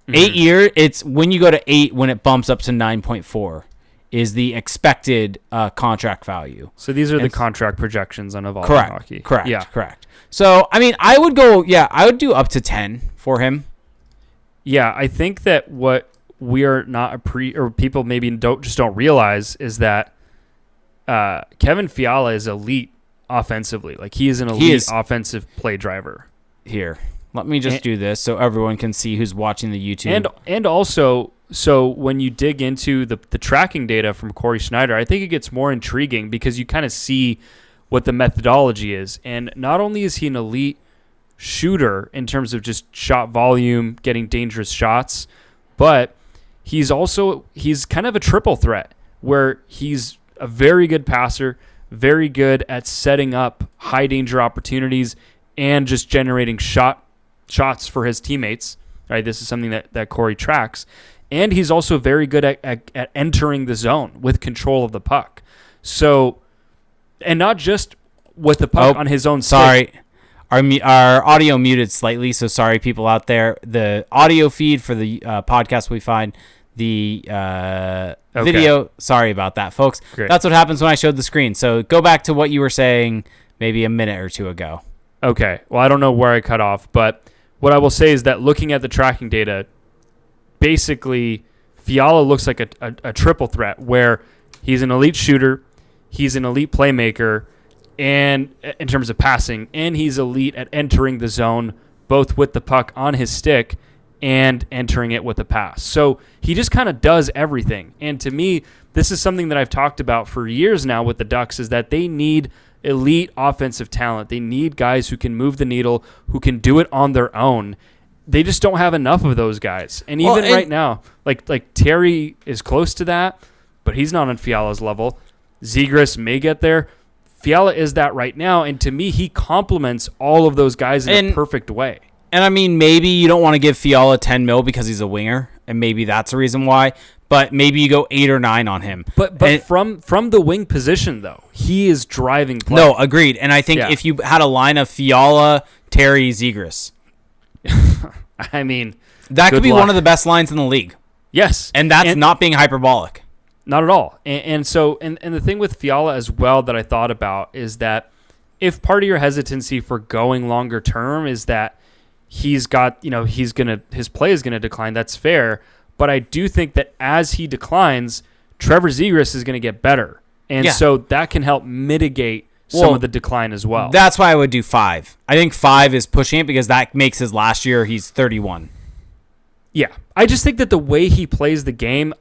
Mm-hmm. Eight year, it's when you go to eight when it bumps up to nine point four, is the expected uh, contract value. So these are the contract projections on evolving Correct. hockey. Correct. Yeah. Correct. So I mean, I would go. Yeah, I would do up to ten for him. Yeah, I think that what we are not a pre or people maybe don't just don't realize is that uh, Kevin Fiala is elite offensively. Like he is an elite is. offensive play driver. Here, let me just And- do this so everyone can see who's watching the YouTube. And and also, so when you dig into the the tracking data from Corey Sznajder, I think it gets more intriguing because you kind of see what the methodology is. And not only is he an elite shooter in terms of just shot volume, getting dangerous shots, but he's also he's kind of a triple threat where he's a very good passer, very good at setting up high danger opportunities and just generating shot shots for his teammates. Right, this is something that that Corey tracks, and he's also very good at, at, at entering the zone with control of the puck. So, and not just with the puck Oh, on his own. stick. Sorry. Our, our audio muted slightly, so sorry, people out there. The audio feed for the uh, podcast we find, the uh, Okay. video. Sorry about that, folks. Great. That's what happens when I showed the screen. So go back to what you were saying maybe a minute or two ago. Okay. Well, I don't know where I cut off, but what I will say is that looking at the tracking data, basically, Fiala looks like a, a, a triple threat where he's an elite shooter, he's an elite playmaker, and in terms of passing, and he's elite at entering the zone, both with the puck on his stick and entering it with a pass. So he just kind of does everything. And to me, this is something that I've talked about for years now with the Ducks is that they need elite offensive talent. They need guys who can move the needle, who can do it on their own. They just don't have enough of those guys. And Well, even and- right now, like like Terry is close to that, but he's not on Fiala's level. Zegras may get there. Fiala is that right now, and to me, he complements all of those guys in a perfect way. And I mean, maybe you don't want to give Fiala 10 mil because he's a winger, and maybe that's the reason why. But maybe you go eight or nine on him. But but And- from from the wing position though, he is driving play. no, agreed. And I think Yeah. if you had a line of Fiala, Terry, Zegras, I mean, that could be luck. one of the best lines in the league. yes, And that's And- not being hyperbolic. Not at all. And, and so, and, and the thing with Fiala as well that I thought about is that if part of your hesitancy for going longer term is that he's got, you know, he's going to, his play is going to decline, that's fair. But I do think that as he declines, Trevor Zegras is going to get better. And Yeah. so that can help mitigate some Well, of the decline as well. That's why I would do five. I think five is pushing it because that makes his last year, he's 31. Yeah. I just think that the way he plays the game,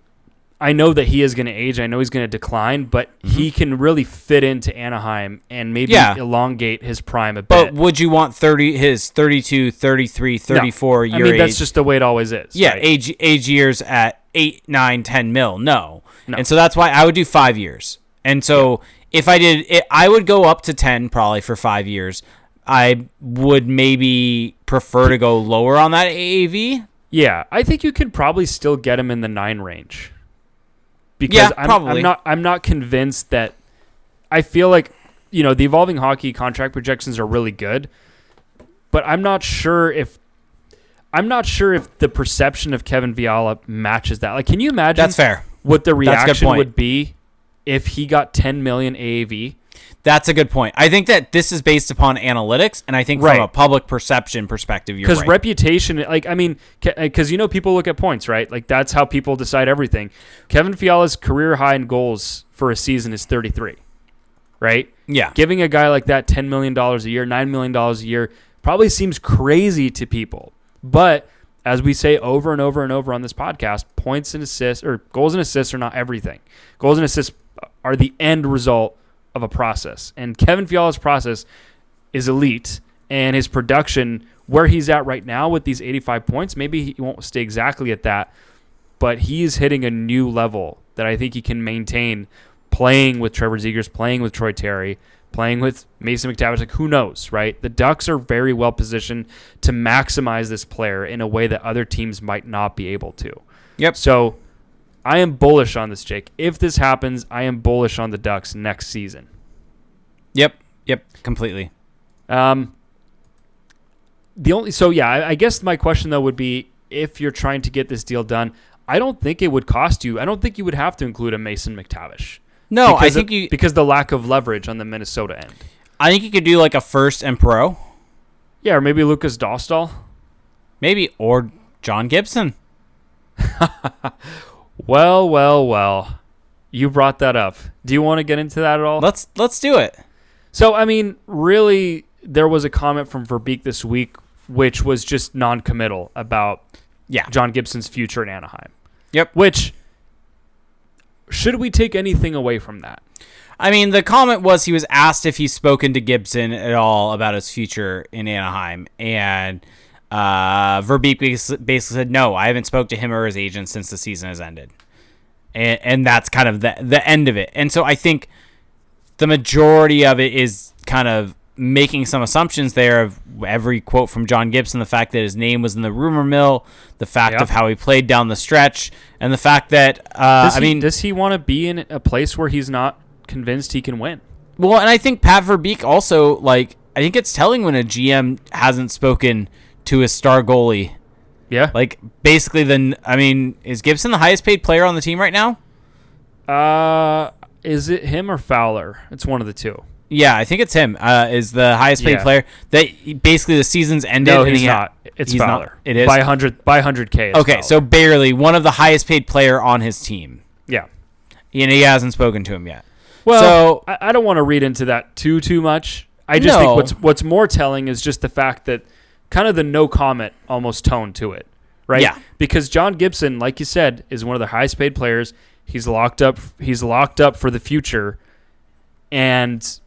I know that he is going to age. I know he's going to decline, but he can really fit into Anaheim and maybe Mm-hmm. Yeah. elongate his prime a bit. But would you want 30 his 32, 33, 34 year I mean, age? that's just the way it always is. yeah, right? age age years at 8, 9, 10 mil. No. No. And so that's why I would do 5 years. And so if I did it I would go up to 10 probably for 5 years. I would maybe prefer to go lower on that AAV. Yeah, I think you could probably still get him in the nine range. Because Yeah, I'm, probably. I'm not. I'm not convinced that. I feel like, you know, the evolving hockey contract projections are really good, but I'm not sure if. I'm not sure if the perception of Kevin Fiala matches that. Like, can you imagine That's fair. what the That's a good reaction would be if he got 10 million AAV? That's a good point. I think that this is based upon analytics, and I think Right. from a public perception perspective, you're because right. reputation like i mean because uh, you know people look at points right like that's how people decide everything kevin fiala's career high in goals for a season is 33 right yeah, giving a guy like that $10 million a year $9 million a year probably seems crazy to people. But as we say over and over and over on this podcast, points and assists or goals and assists are not everything. Goals and assists are the end result of a process. And Kevin Fiala's process is elite and his production where he's at right now with these 85 points, maybe he won't stay exactly at that, but he's hitting a new level that I think he can maintain playing with Trevor Zegras, playing with Troy Terry, playing with Mason McTavish. Like, who knows, right? The Ducks are very well positioned to maximize this player in a way that other teams might not be able to. Yep. So I am bullish on this, Jake. If this happens, I am bullish on the Ducks next season. Yep. Yep. Completely. Um, the only so yeah, I, I guess my question though would be if you're trying to get this deal done, I don't think it would cost you. I don't think you would have to include a Mason McTavish. No, I think of, you. because the lack of leverage on the Minnesota end. I think you could do like a first and pro, Yeah, or maybe Lukas Dostal. maybe, or John Gibson. Well, well, well. You brought that up. Do you want to get into that at all? Let's let's do it. So, I mean, really, there was a comment from Verbeek this week, which was just non-committal about Yeah. John Gibson's future in Anaheim. Yep. Which should we take anything away from that? I mean, the comment was he was asked if he's spoken to Gibson at all about his future in Anaheim, and uh, Verbeek basically said, "No, I haven't spoke to him or his agent since the season has ended," and, and that's kind of the the end of it. And so I think the majority of it is kind of making some assumptions there of every quote from John Gibson, the fact that his name was in the rumor mill, the fact Yep. of how he played down the stretch, and the fact that uh, Does I mean, does he want to be in a place where he's not convinced he can win? Well, and I think Pat Verbeek also like I think it's telling when a GM hasn't spoken to his star goalie. Yeah. Like basically, then I mean, is Gibson the highest paid player on the team right now? Uh, is it him or Fowler? It's one of the two. Yeah, I think it's him. Uh, is the highest paid Yeah. player that basically the season's ended. No, and he's he ha- not. It's he's not. Fowler. It is? by hundred by hundred k. Okay, so barely one of the highest paid player on his team, yeah. and he hasn't spoken to him yet. Well, So- I, I don't want to read into that too too much. I just No. think what's what's more telling is just the fact that kind of the no comment almost tone to it, right? Yeah. Because John Gibson, like you said, is one of the highest paid players. He's locked up. He's locked up for the future, and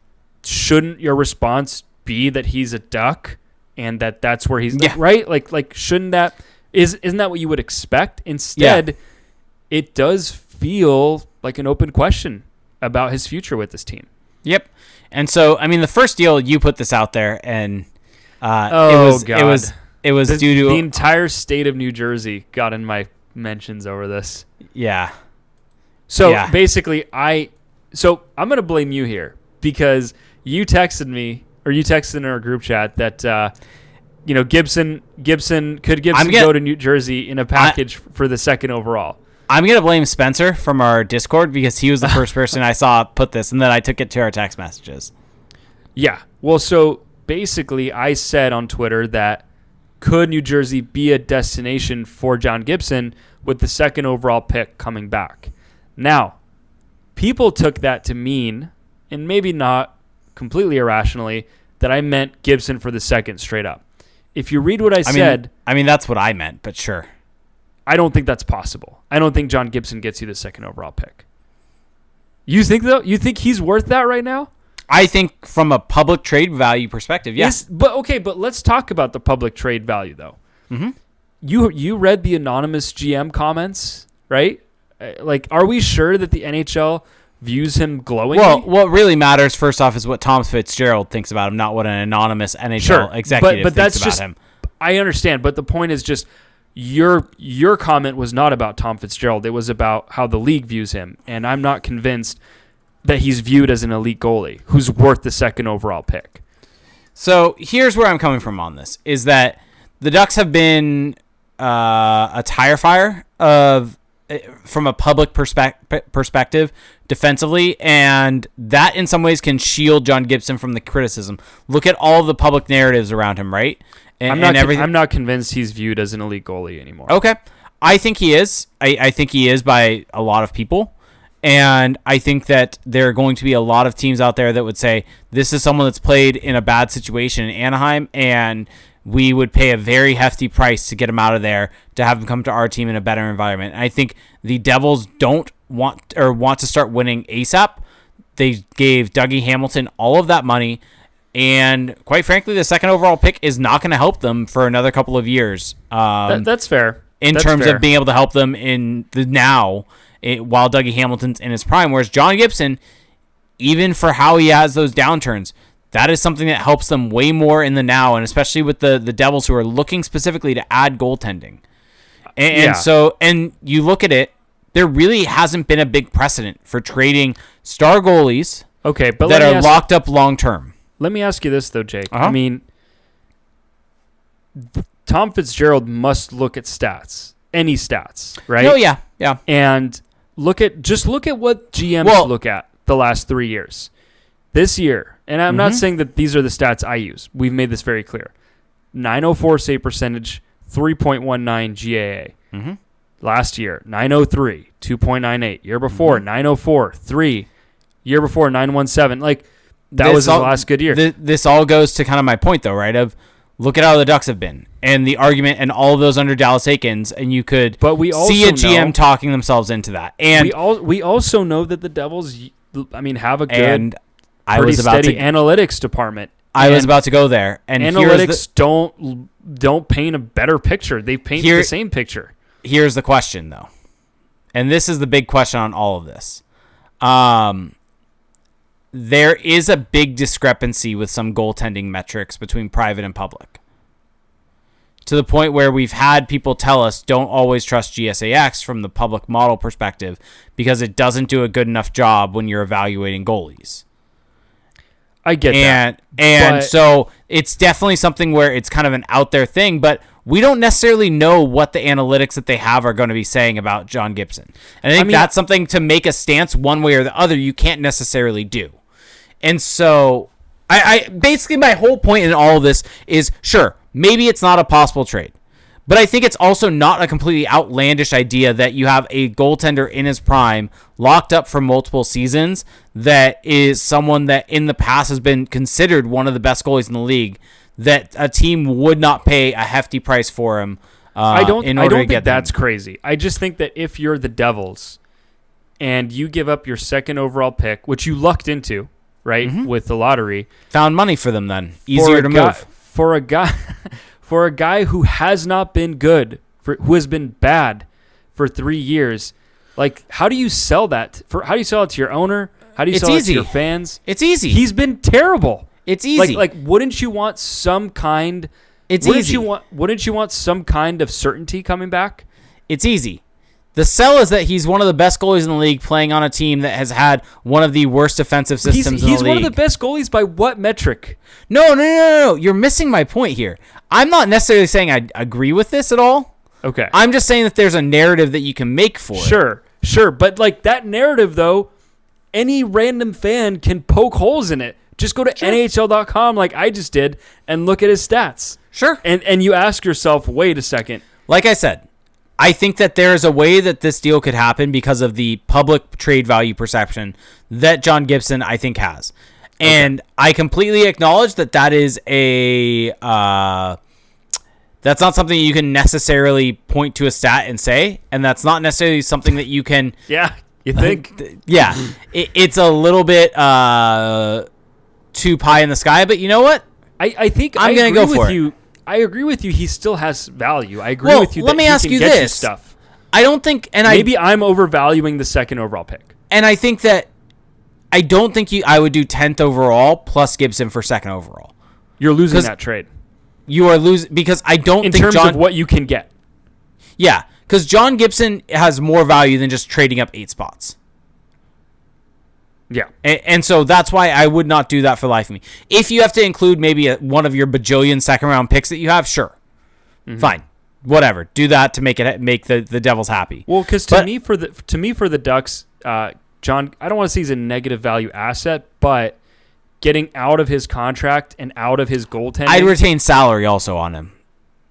shouldn't your response be that he's a duck and that that's where he's Yeah. right? Like like shouldn't that is isn't that what you would expect? Instead, it does feel like an open question about his future with this team. Yep. And so, I mean, the first deal you put this out there, and uh, it Oh, was it was it was The, due to the entire state of New Jersey got in my mentions over this. yeah. So Yeah. basically, I so I'm gonna blame you here because you texted me or you texted in our group chat that uh, you know Gibson Gibson could Gibson gonna- go to New Jersey in a package for the second overall. I'm gonna blame Spencer from our Discord because he was the first person I saw put this, and then I took it to our text messages. Yeah. Well, so basically, I said on Twitter that could New Jersey be a destination for John Gibson with the second overall pick coming back? Now, people took that to mean, and maybe not completely irrationally, that I meant Gibson for the second straight up. If you read what I, I said, mean, I mean that's what I meant, but sure. I don't think that's possible. I don't think John Gibson gets you the second overall pick. You think though? You think he's worth that right now? I think from a public trade value perspective, yes. Is- but okay, but let's talk about the public trade value though. Mhm. You you read the anonymous GM comments, right? Uh, Like, are we sure that the NHL views him glowingly? Well, what really matters first off is what Tom Fitzgerald thinks about him, not what an anonymous NHL Sure, but- executive but thinks that's about just- him. I understand, but the point is just your your comment was not about Tom Fitzgerald. It was about how the league views him, and I'm not convinced that he's viewed as an elite goalie who's worth the second overall pick. So here's where I'm coming from on this: is that the Ducks have been uh, a tire fire of uh, from a public perspec- perspective defensively, and that in some ways can shield John Gibson from the criticism. Look at all the public narratives around him, right? And, I'm not. everything. I'm not convinced he's viewed as an elite goalie anymore. Okay. I think he is. I, I think he is by a lot of people. And I think that there are going to be a lot of teams out there that would say this is someone that's played in a bad situation in Anaheim, and we would pay a very hefty price to get him out of there to have him come to our team in a better environment. And I think the Devils don't want or want to start winning ASAP. They gave Dougie Hamilton all of that money, and quite frankly, the second overall pick is not going to help them for another couple of years. Um, That, that's fair. in That's terms fair. of being able to help them in the now it, while Dougie Hamilton's in his prime. Whereas John Gibson, even for how he has those downturns, that is something that helps them way more in the now, and especially with the the Devils who are looking specifically to add goaltending. And, Yeah. and so, and you look at it, there really hasn't been a big precedent for trading star goalies Okay, but that are locked up long term. Let me ask you this though, Jake. Uh-huh. I mean, Tom Fitzgerald must look at stats, any stats, right? Oh yeah, yeah. and look at just look at what GMs Well- look at the last three years. This year, and I'm not Mhm. saying that these are the stats I use. We've made this very clear. 904 save percentage, 3.19 GAA. Mm-hmm. Last year, 903, 2.98. Year before, Mm-hmm. 904, 3. Year before, 917. Like, that This was his last good year. Th- this all goes to kind of my point, though, right? Of look at how the Ducks have been, and the argument, and all of those under Dallas Eakins, and you could But we see a GM know- talking themselves into that. And we, all, we also know that the Devils, I mean, have a good, and I was about steady to analytics department. I was about to go there, and analytics the, don't don't paint a better picture. They paint Here- the same picture. here's the question though, and this is the big question on all of this. Um, there is a big discrepancy with some goaltending metrics between private and public. To the point where we've had people tell us don't always trust GSAX from the public model perspective because it doesn't do a good enough job when you're evaluating goalies. I get and that. and but- so it's definitely something where it's kind of an out there thing, but we don't necessarily know what the analytics that they have are going to be saying about John Gibson. And I think mean- that's something to make a stance one way or the other you can't necessarily do. And so I, I basically my whole point in all of this is sure, maybe it's not a possible trade. But I think it's also not a completely outlandish idea that you have a goaltender in his prime locked up for multiple seasons that is someone that in the past has been considered one of the best goalies in the league that a team would not pay a hefty price for him. Uh, I don't. In I don't to get think that's crazy. I just think that if you're the Devils, and you give up your second overall pick, which you lucked into, right, Mm-hmm. with the lottery, found money for them. Then easier to guy, move. for a guy, for a guy who has not been good, for who has been bad for three years. Like, how do you sell that? For how do you sell it to your owner? How do you It's sell easy. it to your fans? It's easy. He's been terrible. it's easy. Like, like, wouldn't you want some kind? it's wouldn't easy. you want? Wouldn't you want some kind of certainty coming back? It's easy. The sell is that he's one of the best goalies in the league, playing on a team that has had one of the worst defensive He's, systems in the league. he's one of the best goalies by what metric? No, no, no, no, no. You're missing my point here. I'm not necessarily saying I agree with this at all. Okay, I'm just saying that there's a narrative that you can make for it. sure, sure, but like that narrative though, any random fan can poke holes in it. Just go to NHL.com like I just did and look at his stats. Sure. And and you ask yourself, wait a second. Like I said, I think that there is a way that this deal could happen because of the public trade value perception that John Gibson, I think, has. And I completely acknowledge that that is a. Uh, that's not something you can necessarily point to a stat and say, and that's not necessarily something that you can Yeah, you think? yeah, it, it's a little bit uh, too pie in the sky. But you know what? I, I think I'm gonna agree go for with it. You. I agree with you. He still has value. I agree Well, with you. let that me ask you this. stuff. I don't think, and Maybe I'm overvaluing the second overall pick. And I think that I don't think you. I would do tenth overall plus Gibson for second overall. You're losing that trade You are losing because I don't in think terms John. of what you can get. yeah, because John Gibson has more value than just trading up eight spots. Yeah. And, and so that's why I would not do that for life of me. If you have to include maybe a, one of your bajillion second round picks that you have, sure, Mm-hmm. fine, whatever. Do that to make it make the, the Devils happy. Well, because to But- me for the to me for the Ducks, uh, John, I don't want to say he's a negative value asset, but getting out of his contract and out of his goaltending. I'd retain salary also on him.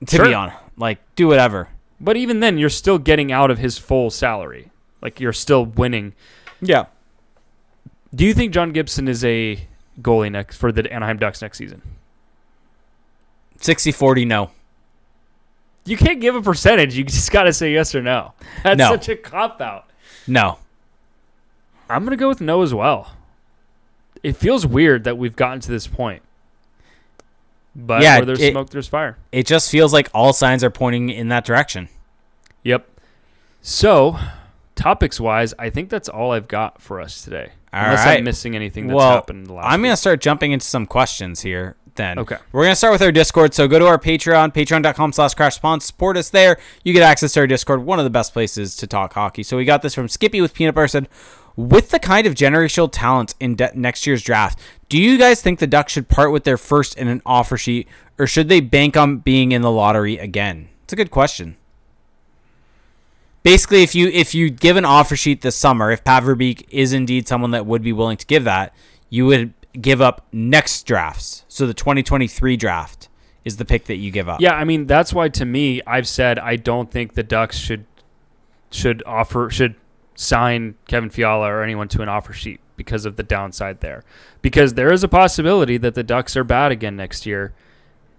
To be honest, like do whatever. but even then, you're still getting out of his full salary. Like you're still winning. Yeah. Do you think John Gibson is a goalie next for the Anaheim Ducks next season? 60-40 no. You can't give a percentage. You just got to say yes or no. That's No. such a cop out. No. I'm going to go with no as well. It feels weird that we've gotten to this point. But Yeah, where there's it- smoke, there's fire. It just feels like all signs are pointing in that direction. Yep. So, topics wise, I think that's all I've got for us today. All Unless right. I'm missing anything that's well, happened last I'm going to start jumping into some questions here then. Okay. We're going to start with our Discord. So go to our Patreon, patreon.com slash crash spawn. Support us there. You get access to our Discord, one of the best places to talk hockey. So we got this from Skippy with Peanut Butter said, with the kind of generational talent in de- next year's draft, do you guys think the Ducks should part with their first in an offer sheet, or should they bank on being in the lottery again? It's a good question. Basically, if you if you give an offer sheet this summer, if Pat Verbeek is indeed someone that would be willing to give that, you would give up next drafts. So the 2023 draft is the pick that you give up. Yeah, I mean that's why to me I've said I don't think the Ducks should should offer should sign Kevin Fiala or anyone to an offer sheet because of the downside there. Because there is a possibility that the Ducks are bad again next year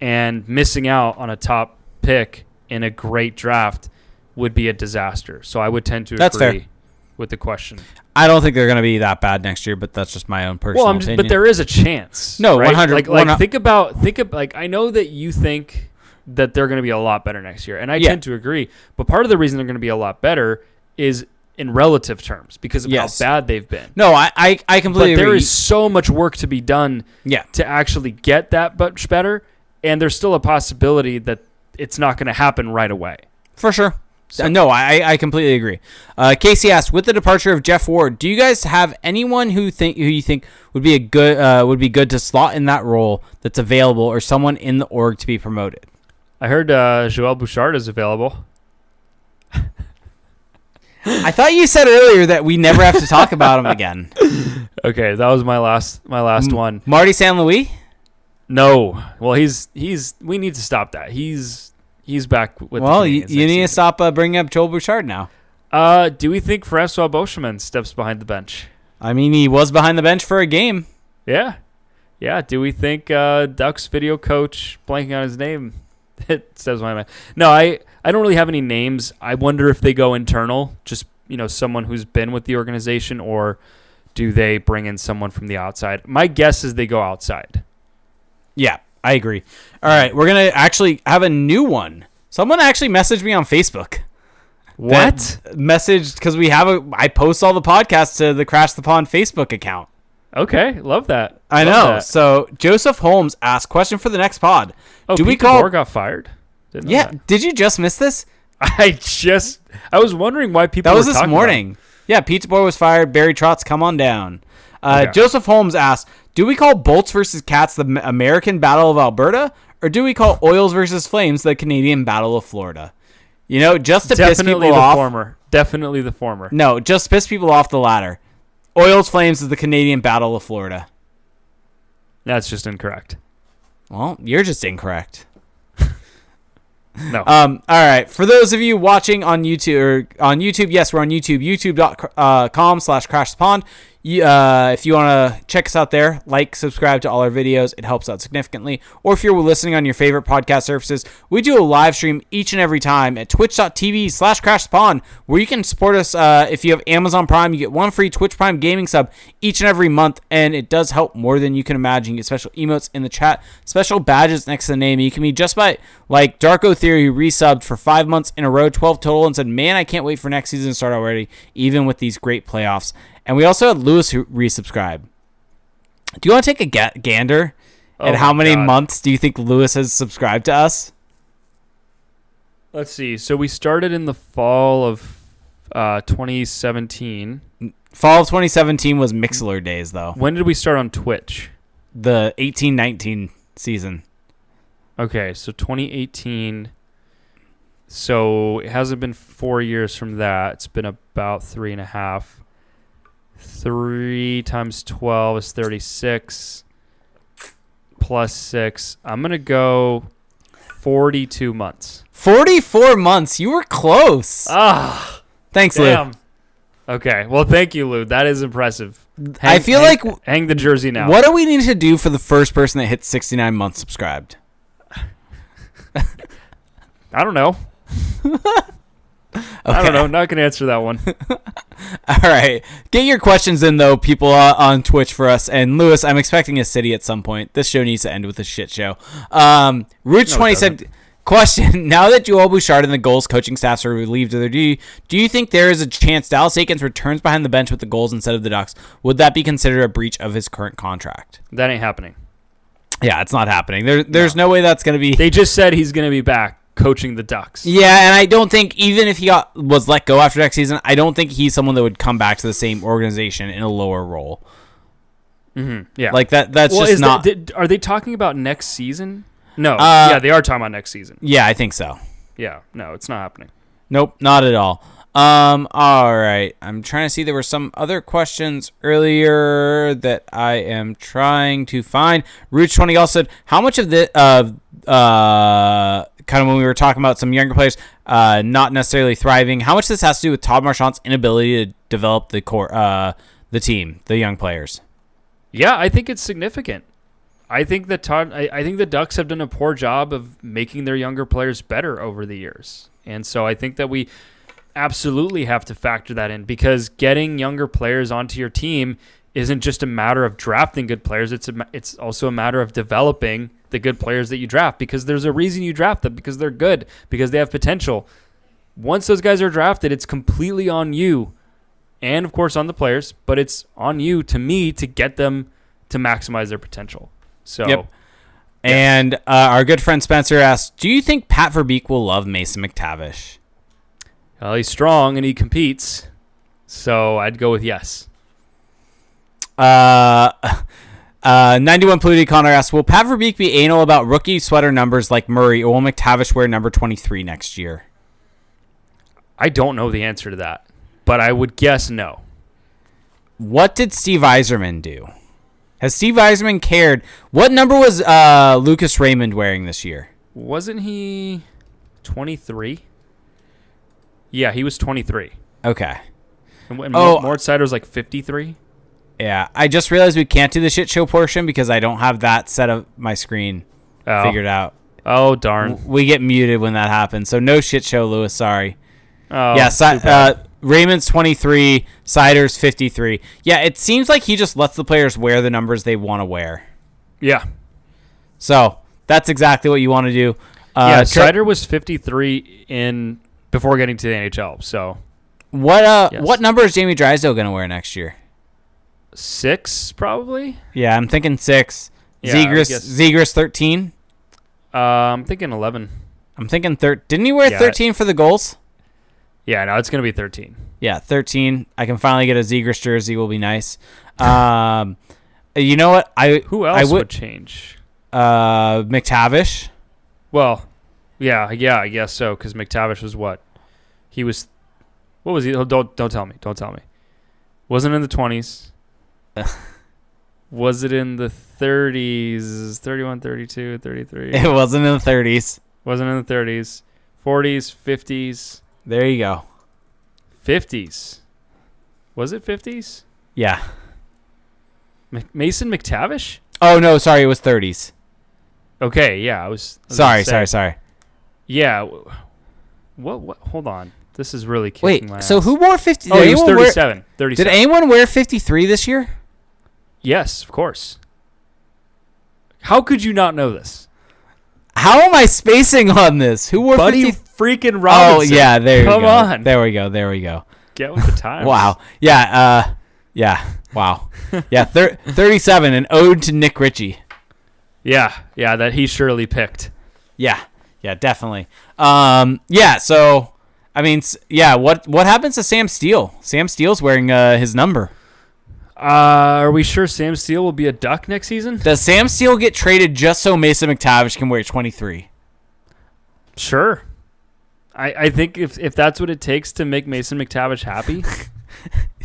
and missing out on a top pick in a great draft would be a disaster. So I would tend to That's agree fair. with the question. I don't think they're going to be that bad next year, but that's just my own personal Well, I'm just, opinion. but there is a chance. No, right? 100 Like, like 100 think about think of like I know that you think that they're going to be a lot better next year, and I Yeah. tend to agree. But part of the reason they're going to be a lot better is in relative terms because of Yes. how bad they've been. no, I I, I But completely there agree. is so much work to be done yeah, to actually get that much better, and there's still a possibility that it's not going to happen right away. for sure. So- Uh, no, I I completely agree. Uh, Casey asked, with the departure of Geoff Ward, do you guys have anyone who think who you think would be a good uh, would be good to slot in that role that's available, or someone in the org to be promoted? I heard uh, Joel Bouchard is available. I thought you said earlier that we never have to talk about him again. Okay, that was my last my last M- one. Marty St. Louis? No, well he's he's we need to stop that. He's he's back with. Well, the you, you need to stop uh, bringing up Joel Bouchard now. Uh, do we think Francois Beauchemin steps behind the bench? I mean, he was behind the bench for a game. Yeah, yeah. Do we think uh, Ducks video coach blanking on his name it steps behind? No, I I don't really have any names. I wonder if they go internal, just you know someone who's been with the organization, or do they bring in someone from the outside? My guess is they go outside. Yeah, I agree. All right, we're gonna actually have a new one. Someone actually messaged me on Facebook. What? That Messaged because we have a. I post all the podcasts to the Crash the Pond Facebook account. Okay, love that. I Love know. that. So Joseph Holmes asked question for the next pod. Oh, do we Pete call- DeBoer got fired? Didn't know Yeah, that. did you just miss this? I just I was wondering why people That was this about morning. Yeah, Pizza Boy was fired. Barry Trotz, come on down. Uh, Okay. Joseph Holmes asks, "Do we call Bolts versus Cats the American Battle of Alberta, or do we call Oils versus Flames the Canadian Battle of Florida?" You know, just to piss Definitely people the off. former. Definitely the former. No, just piss people off. The latter. Oils Flames is the Canadian Battle of Florida. That's just incorrect. Well, you're just incorrect. No. Um, all right. For those of you watching on YouTube or on YouTube, yes, we're on YouTube, youtube.com slash crash the pond. You, uh, if you want to check us out there, like, subscribe to all our videos. It helps out significantly. Or if you're listening on your favorite podcast services, we do a live stream each and every time at twitch.tv slash crash pond, where you can support us. Uh, if you have Amazon Prime, you get one free Twitch Prime gaming sub each and every month. And it does help more than you can imagine. You get special emotes in the chat, special badges next to the name. You can be just by, like Darko Theory, who resubbed for five months in a row, 12 total, and said, Man, I can't wait for next season to start already, even with these great playoffs. And we also had Lewis who resubscribed. Do you want to take a ga- gander Oh at how many God. months do you think Lewis has subscribed to us? Let's see. So we started in the fall of uh, 2017. Fall of 2017 was Mixer days, though. When did we start on Twitch? The 18 19 season. Okay, so 2018. So it hasn't been four years from that. It's been about three and a half. Three times 12 is 36. Plus six. I'm going to go 42 months. 44 months. You were close. Ah, Thanks, Lou. Okay. Well, thank you, Lou. That is impressive. I feel hang- like- hang the jersey now. What do we need to do for the first person that hits 69 months subscribed? I don't know. I don't know. Not gonna answer that one. All right. Get your questions in, though, people uh, on Twitch for us. And Lewis, I'm expecting a city at some point. This show needs to end with a shit show. Um, Rooch No, 20 said, question Now that Joel Bouchard and the Gulls coaching staffs are relieved of their duty, do you think there is a chance Dallas Eakins returns behind the bench with the Gulls instead of the Ducks? Would that be considered a breach of his current contract? That ain't happening. Yeah, it's not happening. There, there's no. way that's going to be. They just said he's gonna be back coaching the Ducks. Yeah, and I don't think even if he got was let go after next season, I don't think he's someone that would come back to the same organization in a lower role. Mm-hmm. Yeah. Like that. That's well, just not. that, did, are they talking about next season? No. Uh, yeah, they are talking about next season. yeah, I think so. Yeah. No, it's not happening. Nope, not at all. Um, all right. I'm trying to see. There were some other questions earlier that I am trying to find. Root twenty also said, "How much of the uh uh kind of when we were talking about some younger players uh not necessarily thriving? How much this has to do with Todd Marchant's inability to develop the core uh the team, the young players?" Yeah, I think it's significant. I think that Todd, I, I think the Ducks have done a poor job of making their younger players better over the years, and so I think that we absolutely have to factor that in because getting younger players onto your team isn't just a matter of drafting good players. It's a, it's also a matter of developing the good players that you draft because there's a reason you draft them because they're good because they have potential. Once those guys are drafted, it's completely on you and of course on the players, but it's on you to me to get them to maximize their potential. So Yep. And uh, our good friend Spencer asked, "Do you think Pat Verbeek will love Mason McTavish?" well, he's strong and he competes. So I'd go with yes. Uh, uh, 91 Polluted Connor asks, Will Pat Verbeek be anal about rookie sweater numbers like Murray, or will McTavish wear number 23 next year? I don't know the answer to that, but I would guess no. What did Steve Yzerman do? Has Steve Yzerman cared? What number was uh, Lucas Raymond wearing this year? Wasn't he 23? Yeah, he was 23. Okay. And, and Oh. oh, Mort Seider was like 53. Yeah, I just realized we can't do the shit show portion because I don't have that set of my screen Oh, figured out. oh darn. We get muted when that happens. So no shit show, Lewis. Sorry. Oh, yeah, si- uh, Raymond's 23, Seider's 53. Yeah, it seems like he just lets the players wear the numbers they want to wear. yeah. So that's exactly what you want to do. Uh, yeah, Seider was 53 in before getting to the NHL. So what uh, Yes. what number is Jamie Drysdale going to wear next year? Six probably. Yeah, I'm thinking six. Yeah, I would Zegras, guess- Zegras 13. Uh, I'm thinking 11. I'm thinking thir- Didn't he wear Yeah. 13 for the Gulls? Yeah, no, it's gonna be 13. Yeah, 13. I can finally get a Zegras jersey. Will be nice. Um, you know what? I Who I else would- would change? uh McTavish. Well, yeah, yeah, I guess so. Because McTavish was what? He was. What was he? oh, Don't don't tell me. Don't tell me. Wasn't in the 20s. was it in the 30s? 31, 32, 33. It wasn't in the 30s. Wasn't in the 30s. 40s, 50s, There you go. 50s. Was it 50s? Yeah. Mc- Mason McTavish? Oh no, sorry, it was 30s. Okay, yeah, I was. I was Sorry, sorry, sorry. Yeah. What? What? Hold on. This is really kicking my Wait, so who wore 50? Oh, he was anyone wear- 37. Did anyone wear 53 this year? Yes, of course. How could you not know this? How am I spacing on this? Who wore Buddy 50? freaking Oh yeah, there Come you go. Come on. There we go. There we go. Get with the times. Wow. Yeah. Uh. Yeah. Wow. Yeah. Thir- 37, an ode to Nick Ritchie. Yeah, yeah, that he surely picked. Yeah. Yeah. Definitely. Um. Yeah. So, I mean, yeah. What What happens to Sam Steel? Sam Steel's wearing uh, his number. Uh, are we sure Sam Steel will be a duck next season? Does Sam Steel get traded just so Mason McTavish can wear 23? Sure. I, I think if, if that's what it takes to make Mason McTavish happy,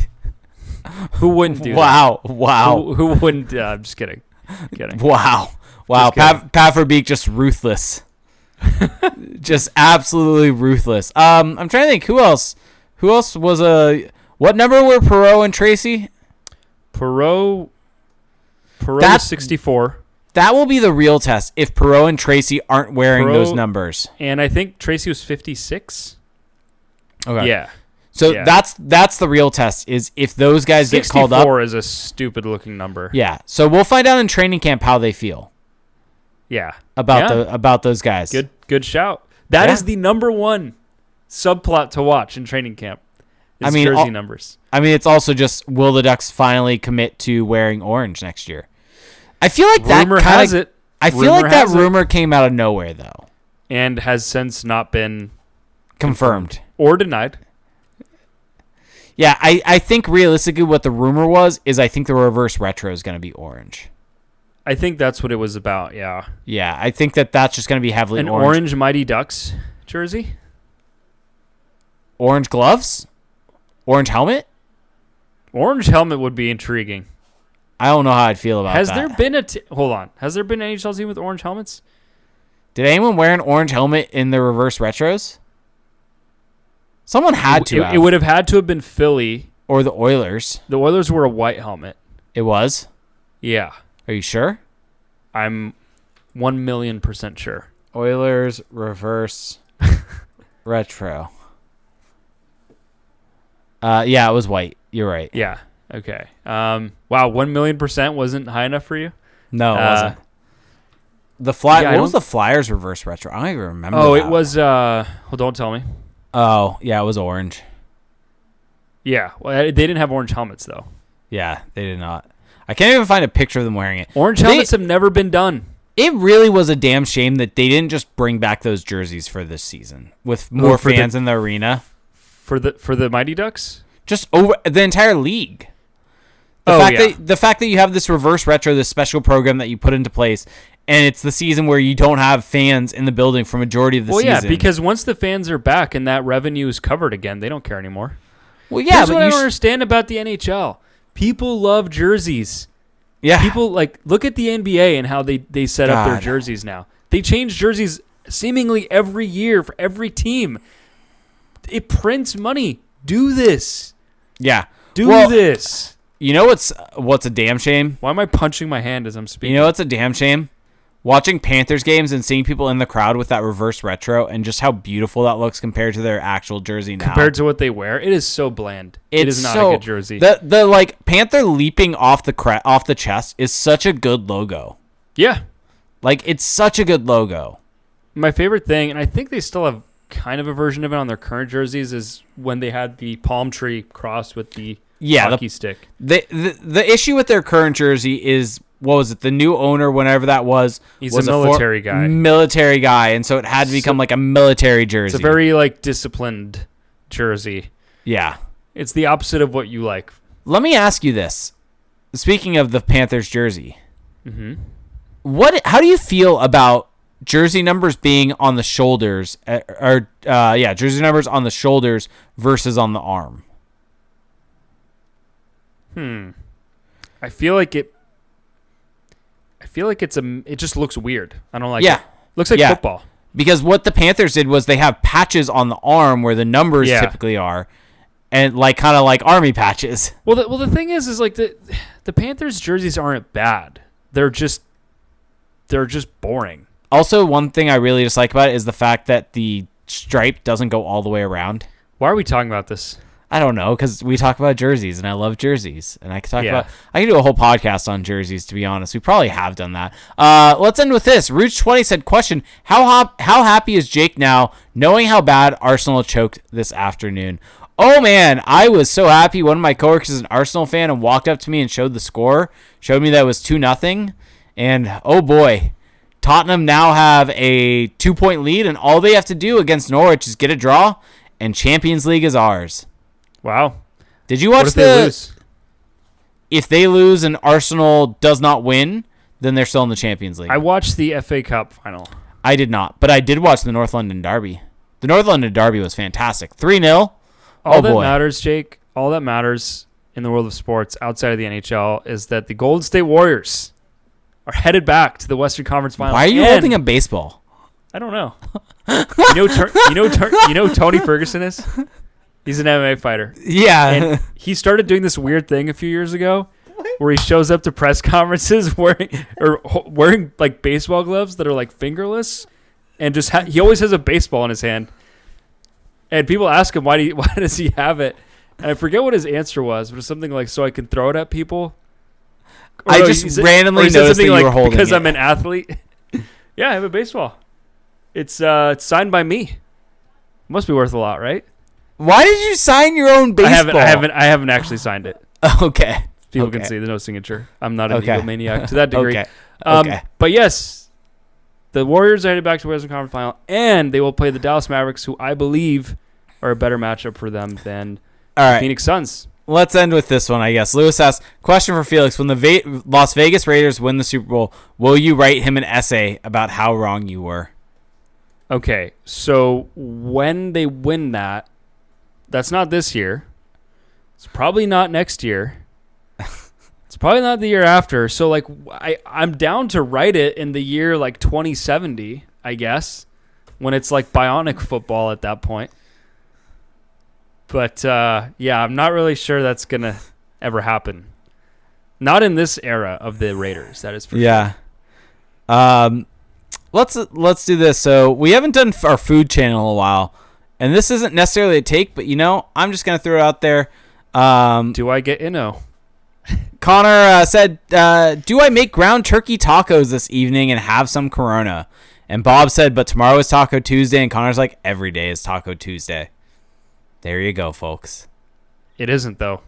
who wouldn't do Wow. that? Wow. Who, who wouldn't? Uh, I'm just kidding. kidding. Wow. Wow. Pat, Pat Verbeek just ruthless. just absolutely ruthless. Um, I'm trying to think who else. Who else was a What number were Perreault and Tracey? Perreault. Perreault That- is 64, That will be the real test if Perreault and Tracey aren't wearing those numbers. and I think Tracey was 56. Okay. Yeah, So yeah. that's that's the real test is if those guys get 64 called up. is a stupid looking number. Yeah. So we'll find out in training camp how they feel Yeah, about Yeah. the about those guys. good good shout. That is Yeah. the number one subplot to watch in training camp. I mean, jersey all- numbers. I mean, it's also just will the Ducks finally commit to wearing orange next year? I feel like that Rumor kinda- has it, I feel rumor like that has it. rumor came out of nowhere though. and has since not been Confirmed. or denied. Yeah, I, I think realistically what the rumor was is I think the reverse retro is going to be orange. I think that's what it was about. Yeah, Yeah, I think that that's just going to be heavily an orange. orange Mighty Ducks jersey. Orange gloves? Orange helmet? Orange helmet would be intriguing. I don't know how I'd feel about Has that. Has there been a t- hold on? Has there been an NHL team with orange helmets? Did anyone wear an orange helmet in the reverse retros? Someone had it, to. It, have. it would have had to have been Philly. or the Oilers. The Oilers were a white helmet. It was. Yeah, Are you sure? I'm one million percent sure. Oilers reverse retro. Uh, yeah, it was white. You're right. Yeah. Okay. Um. Wow. One million percent wasn't high enough for you. No, it Uh, wasn't. The fly. yeah, what was the Flyers reverse retro? I don't even remember. Oh, it was. Uh. Well, don't tell me. Oh, yeah, it was orange. Yeah. Well, they didn't have orange helmets though. Yeah, they did not. I can't even find a picture of them wearing it. Orange They- helmets have never been done. It really was a damn shame that they didn't just bring back those jerseys for this season with more the- fans in the arena. For the for the Mighty Ducks. Just over the entire league. The Oh, fact yeah. that the fact that you have this reverse retro, this special program that you put into place, and it's the season where you don't have fans in the building for majority of the season. well, yeah, because once the fans are back and that revenue is covered again, they don't care anymore. well, yeah, Here's but what I you don't sh- understand about the NHL. People love jerseys. yeah, People like look at the NBA and how they they set up their jerseys now. They change jerseys seemingly every year for every team. It prints money. Do this. yeah. Do Well, this. You know what's what's a damn shame? Why am I punching my hand as I'm speaking? You know what's a damn shame? Watching Panthers games and seeing people in the crowd with that reverse retro and just how beautiful that looks compared to their actual jersey now. compared to what they wear, it is so bland. it It's not so- a good jersey. The the like Panther leaping off the cre- off the chest is such a good logo. yeah, Like it's such a good logo. my favorite thing, and I think they still have kind of a version of it on their current jerseys, is when they had the palm tree crossed with the Yeah, the, hockey stick. the the the issue with their current jersey is what was it? The new owner, whenever that was, He's was a for- military guy. military guy, and so it had to become So- like a military jersey. It's a very like disciplined jersey. yeah. It's the opposite of what you like. Let me ask you this: Speaking of the Panthers jersey, hmm what? How do you feel about jersey numbers being on the shoulders, uh, or uh, yeah, jersey numbers on the shoulders versus on the arm? Hmm. I feel like it. I feel like it's a. It just looks weird. I don't like. yeah, it. Looks like Yeah. football. because what the Panthers did was they have patches on the arm where the numbers Yeah. typically are, and like kind of like army patches. Well, the, well, the thing is, is like the the Panthers jerseys aren't bad. They're just they're just boring. Also, one thing I really dislike about it is the fact that the stripe doesn't go all the way around. Why are we talking about this? I don't know because we talk about jerseys and I love jerseys and I could talk Yeah. about I could do a whole podcast on jerseys to be honest. We probably have done that. Uh, let's end with this. Rouge twenty said, "Question: How hop- how happy is Jake now, knowing how bad Arsenal choked this afternoon?" Oh man, I was so happy. One of my coworkers is an Arsenal fan and walked up to me and showed the score, showed me that it was two nothing, and oh boy, Tottenham now have a two point lead, and all they have to do against Norwich is get a draw, and Champions League is ours. Wow. Did you What watch if the? they lose? If they lose and Arsenal does not win, then they're still in the Champions League. I I, watched the FA Cup final. I did not, but I did watch the North London Derby. The North London Derby was fantastic. Three 0 All Oh that boy. matters, Jake. All that matters in the world of sports outside of the NHL is that the Golden State Warriors are headed back to the Western Conference Finals. Why are you And- holding a baseball? I don't know. you know, Tur- you know, Tur- you know, Tony Ferguson is. He's an MMA fighter. Yeah. And he started doing this weird thing a few years ago where he shows up to press conferences wearing or ho- wearing like baseball gloves that are like fingerless and just ha- he always has a baseball in his hand. And people ask him why do you, why does he have it? And I forget what his answer was, but it's something like so I can throw it at people. Or I just randomly said noticed something that you were holding because it. I'm an athlete. yeah, I have a baseball. It's uh it's signed by me. Must be worth a lot, right? Why did you sign your own baseball? I haven't I haven't I haven't actually signed it. Okay. People Okay. can see there's no signature. I'm not an Okay. egomaniac to that degree. Okay. Um, Okay. But yes, the Warriors are headed back to the Western Conference Final, and they will play the Dallas Mavericks, who I believe are a better matchup for them than All right. Phoenix Suns. Let's end with this one, I guess. Lewis asks, question for Felix: When the Va- Las Vegas Raiders win the Super Bowl, will you write him an essay about how wrong you were? Okay, so when they win that, that's not this year. It's probably not next year. it's probably not the year after. So like I I'm down to write it in the year like 2070, I guess, when it's like bionic football at that point. But uh, yeah, I'm not really sure that's gonna ever happen. Not in this era of the Raiders. That is for sure. Yeah. Um, let's let's do this. So we haven't done our food channel in a while, and this isn't necessarily a take, but you know, I'm just gonna throw it out there. Um, Do I get Inno? Connor uh, said, uh, "Do I make ground turkey tacos this evening and have some Corona?" And Bob said, "But tomorrow is Taco Tuesday." And Connor's like, "Every day is Taco Tuesday." There you go, folks. It isn't though.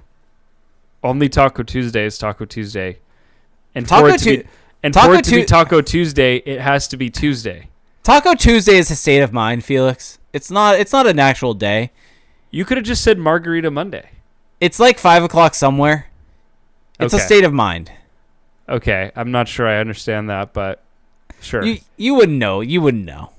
Only Taco Tuesday is Taco Tuesday, and Taco for it to Tu- be, and Taco for it to be Taco Tuesday, it has to be Tuesday. Taco Tuesday is a state of mind, Felix. It's not. It's not an actual day. You could have just said Margarita Monday. It's like five o'clock somewhere. It's a state of mind. Okay, I'm not sure I understand that, but sure. You you wouldn't know. You wouldn't know.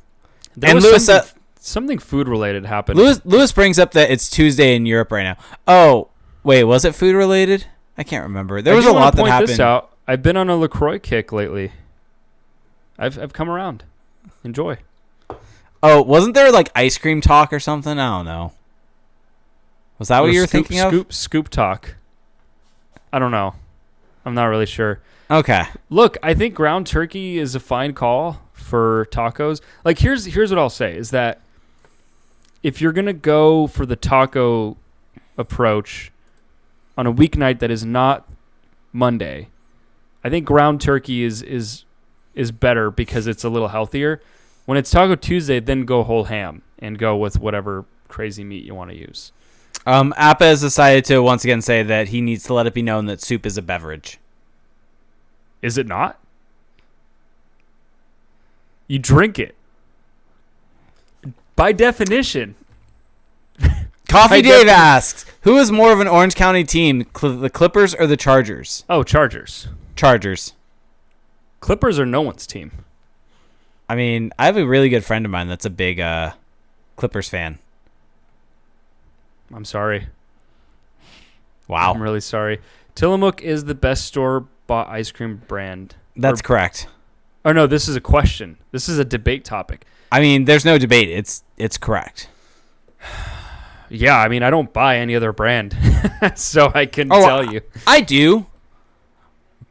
There and was Lewis, something, uh, something food related happened. Lewis Lewis brings up that it's Tuesday in Europe right now. Oh wait, was it food related? I can't remember. There I was a lot that happened. This out. I've been on a Lacroix kick lately. I've I've come around. Enjoy. Oh, wasn't there like ice cream talk or something? I don't know. Was that what you were scoop, thinking of? Scoop scoop talk. I don't know. I'm not really sure. Okay. Look, I think ground turkey is a fine call for tacos. Like here's here's what I'll say is that if you're gonna go for the taco approach on a weeknight that is not Monday, I think ground turkey is is is better because it's a little healthier. When it's Taco Tuesday, then go whole ham and go with whatever crazy meat you want to use. Um, Appa has decided to once again say that he needs to let it be known that soup is a beverage. Is it not? You drink it. By definition. Coffee I Dave definitely- asks, "Who is more of an Orange County team, Cl- the Clippers or the Chargers?" Oh, Chargers. Chargers. Clippers are no one's team. I mean, I have a really good friend of mine that's a big uh, Clippers fan. I'm sorry. Wow, I'm really sorry. Tillamook is the best store bought ice cream brand. that's or- correct. Oh no, this is a question. This is a debate topic. I mean, there's no debate. It's it's correct. Yeah, I mean I don't buy any other brand. so I can Oh, tell you. I do,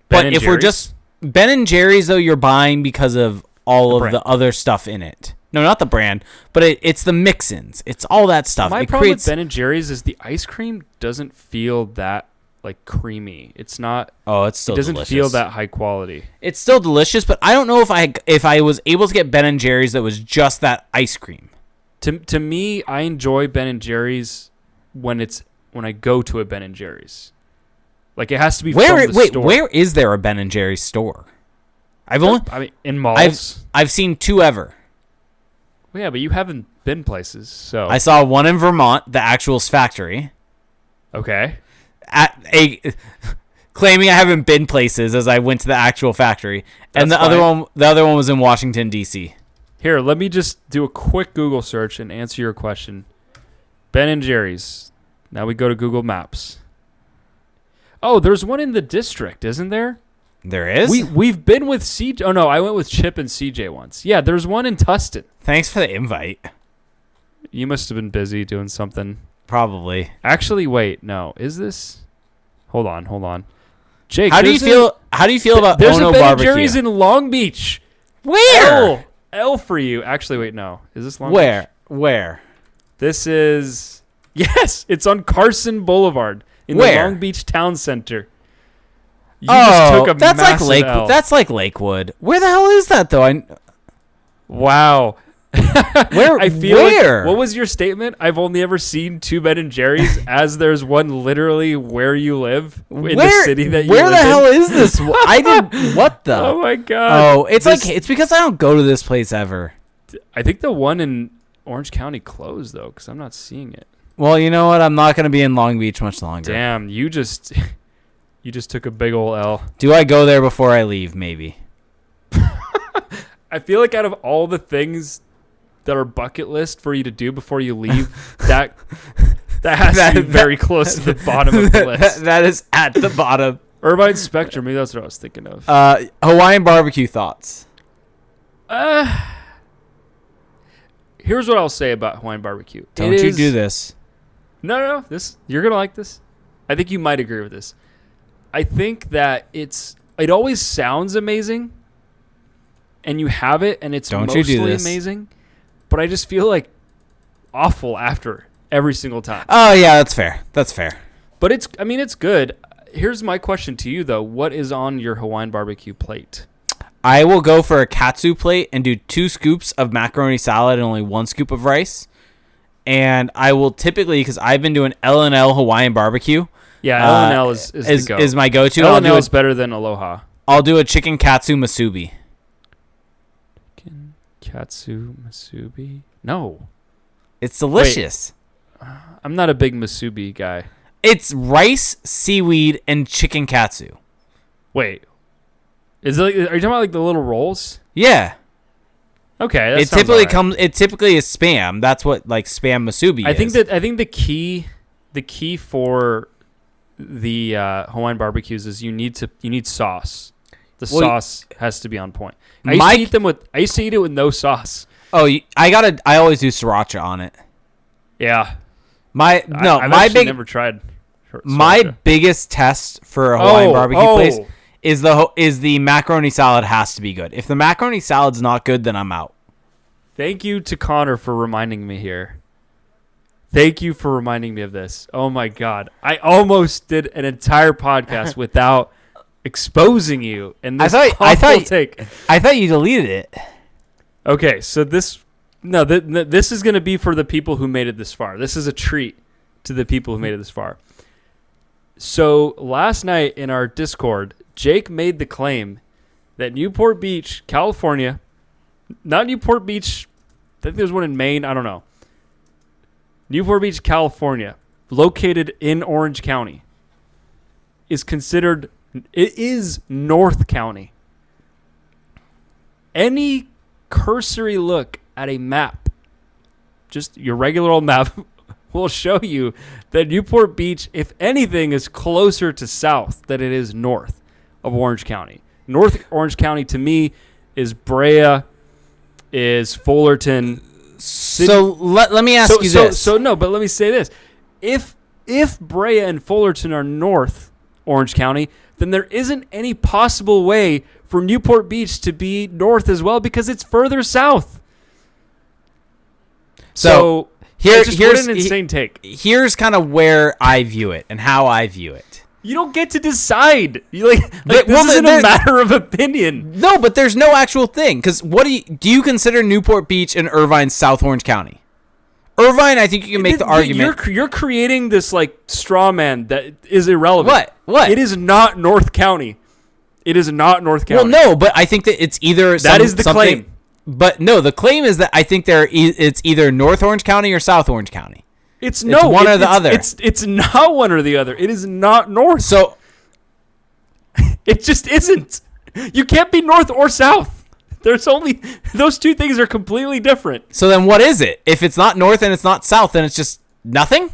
Ben but if we're just Ben and Jerry's, though, you're buying because of all The of brand. the other stuff in it. No, not the brand, but it, it's the mix-ins. It's all that stuff. My it problem creates. with Ben and Jerry's is the ice cream doesn't feel that like creamy. It's not oh, it's still it doesn't delicious. feel that high quality. It's still delicious, but I don't know if I if I was able to get Ben and Jerry's that was just that ice cream. To to me, I enjoy Ben and Jerry's when it's when I go to a Ben and Jerry's. Like it has to be Where from the wait, store. where is there a Ben and Jerry's store? I've only I mean, in malls. I've seen two ever. Well, yeah, but you haven't been places, so I saw one in Vermont, the actual factory, okay. At a claiming I haven't been places as I went to the actual factory, and That's the other one the other one was in Washington D.C. Here, let me just do a quick Google search and answer your question. Ben and Jerry's. Now we go to Google Maps. Oh, there's one in the district, isn't there? There is. We we've been with CJ. Oh no, I went with Chip and CJ once. Yeah, there's one in Tustin. Thanks for the invite. You must have been busy doing something. Probably. Actually, wait, no. Is this? Hold on, hold on. Jake, How do you feel? How do you feel about there's Ono a Ben barbecue? Jerry's in Long Beach. Where? L, L for you. Actually, wait, no. Is this Long Where? Beach? Where? Where? This is yes. It's on Carson Boulevard in Where? the Long Beach Town Center. You oh, just took a that's like Lake. L. That's like Lakewood. Where the hell is that though? I wow. Where- I feel where? Like, what was your statement? I've only ever seen two Ben and Jerry's, as there's one literally where you live in where, the city that you live in. Where the in. hell is this? I didn't. What the? Oh my god! Oh, it's This- like it's because I don't go to this place ever. I think the one in Orange County closed though, because I'm not seeing it. Well, you know what? I'm not going to be in Long Beach much longer. Damn, you just you just took a big ol' L. Do I go there before I leave? Maybe. I feel like out of all the things that are bucket list for you to do before you leave, that that has That- to be very close to the bottom of the list. that is at the bottom. Irvine Spectrum, maybe that's what I was thinking of. Uh, Hawaiian barbecue thoughts. Uh, here's what I'll say about Hawaiian barbecue. Don't you is- do this? No, no, no. This you're gonna like this. I think you might agree with this. I think that it's it always sounds amazing, and you have it, and it's Don't you mostly do this. amazing. But I just feel like awful after every single time. Oh yeah, that's fair. That's fair. But it's I mean it's good. Here's my question to you though: What is on your Hawaiian barbecue plate? I will go for a katsu plate and do two scoops of macaroni salad and only one scoop of rice. And I will typically, because I've been doing L and L Hawaiian barbecue, Yeah, uh, L and L is is, is, is my go-to. I'll L and L is better than Aloha. I'll do a chicken katsu musubi. Katsu musubi. No, It's delicious. I'm not a big musubi guy. It's rice, seaweed, and chicken katsu. Wait, is it? Like, are you talking about like the little rolls? Yeah, Okay, it typically alright. comes. It typically is spam. That's what like spam musubi I is. think that I think the key, the key for the uh, Hawaiian barbecues is you need to you need sauce. The Well, sauce has to be on point. I used Mike- to eat them with. I used to eat it with no sauce. Oh, I gotta. I always do sriracha on it. Yeah. My no, I've my big never tried. sri- my biggest test for a Hawaiian Oh, barbecue oh. place is the is the macaroni salad has to be good. If the macaroni salad's not good, then I'm out. Thank you to Connor for reminding me here. Thank you for reminding me of this. Oh my god, I almost did an entire podcast without exposing you. And I this thought- I thought- take. I thought you deleted it. Okay, so this no, th- th- this is going to be for the people who made it this far. This is a treat to the people who made it this far. So last night in our Discord, Jake made the claim that Newport Beach, California, not Newport Beach, I think there's one in Maine, I don't know. Newport Beach, California, located in Orange County, is considered it is North County. Any cursory look at a map, just your regular old map, will show you that Newport Beach, if anything, is closer to south than it is north of Orange County. North Orange County to me is Brea, is Fullerton. City. So let, let me ask so, you so, this. so no, but let me say this: if if Brea and Fullerton are north Orange County, then there isn't any possible way for Newport Beach to be north as well because it's further south. So, So, here- here's- what an insane take. Here's kind of where I view it and how I view it. You don't get to decide. You like, like But- this well, isn't a matter of opinion. No, but there's no actual thing. Because what do you do? You consider Newport Beach and Irvine South Orange County? Irvine, I think you can make the Th- th- argument. You're, you're creating this like straw man that is irrelevant. What? What? It is not North County. It is not North County. well, no, but I think that it's either That some- is the claim. But no, the claim is that I think there e- it's either North Orange County or South Orange County. It's no one it- or the it's- other. It's it's not one or the other. It is not north. So It just isn't. You can't be north or south. There's only those two things are completely different. so then what is it? If it's not North and it's not South, then it's just nothing.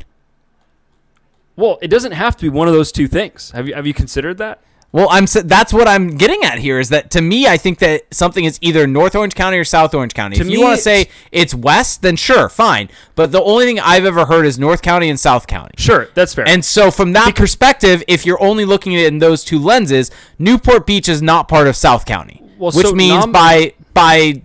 Well, it doesn't have to be one of those two things. Have you have you considered that? Well, I'm that's what I'm getting at here is that to me, I think that something is either North Orange County or South Orange County. To if you me, want to say it's west, then sure, fine. But the only thing I've ever heard is North County and South County. Sure, that's fair. And so, from that perspective, if you're only looking at it in those two lenses, Newport Beach is not part of South County, Well, which so means nom- by by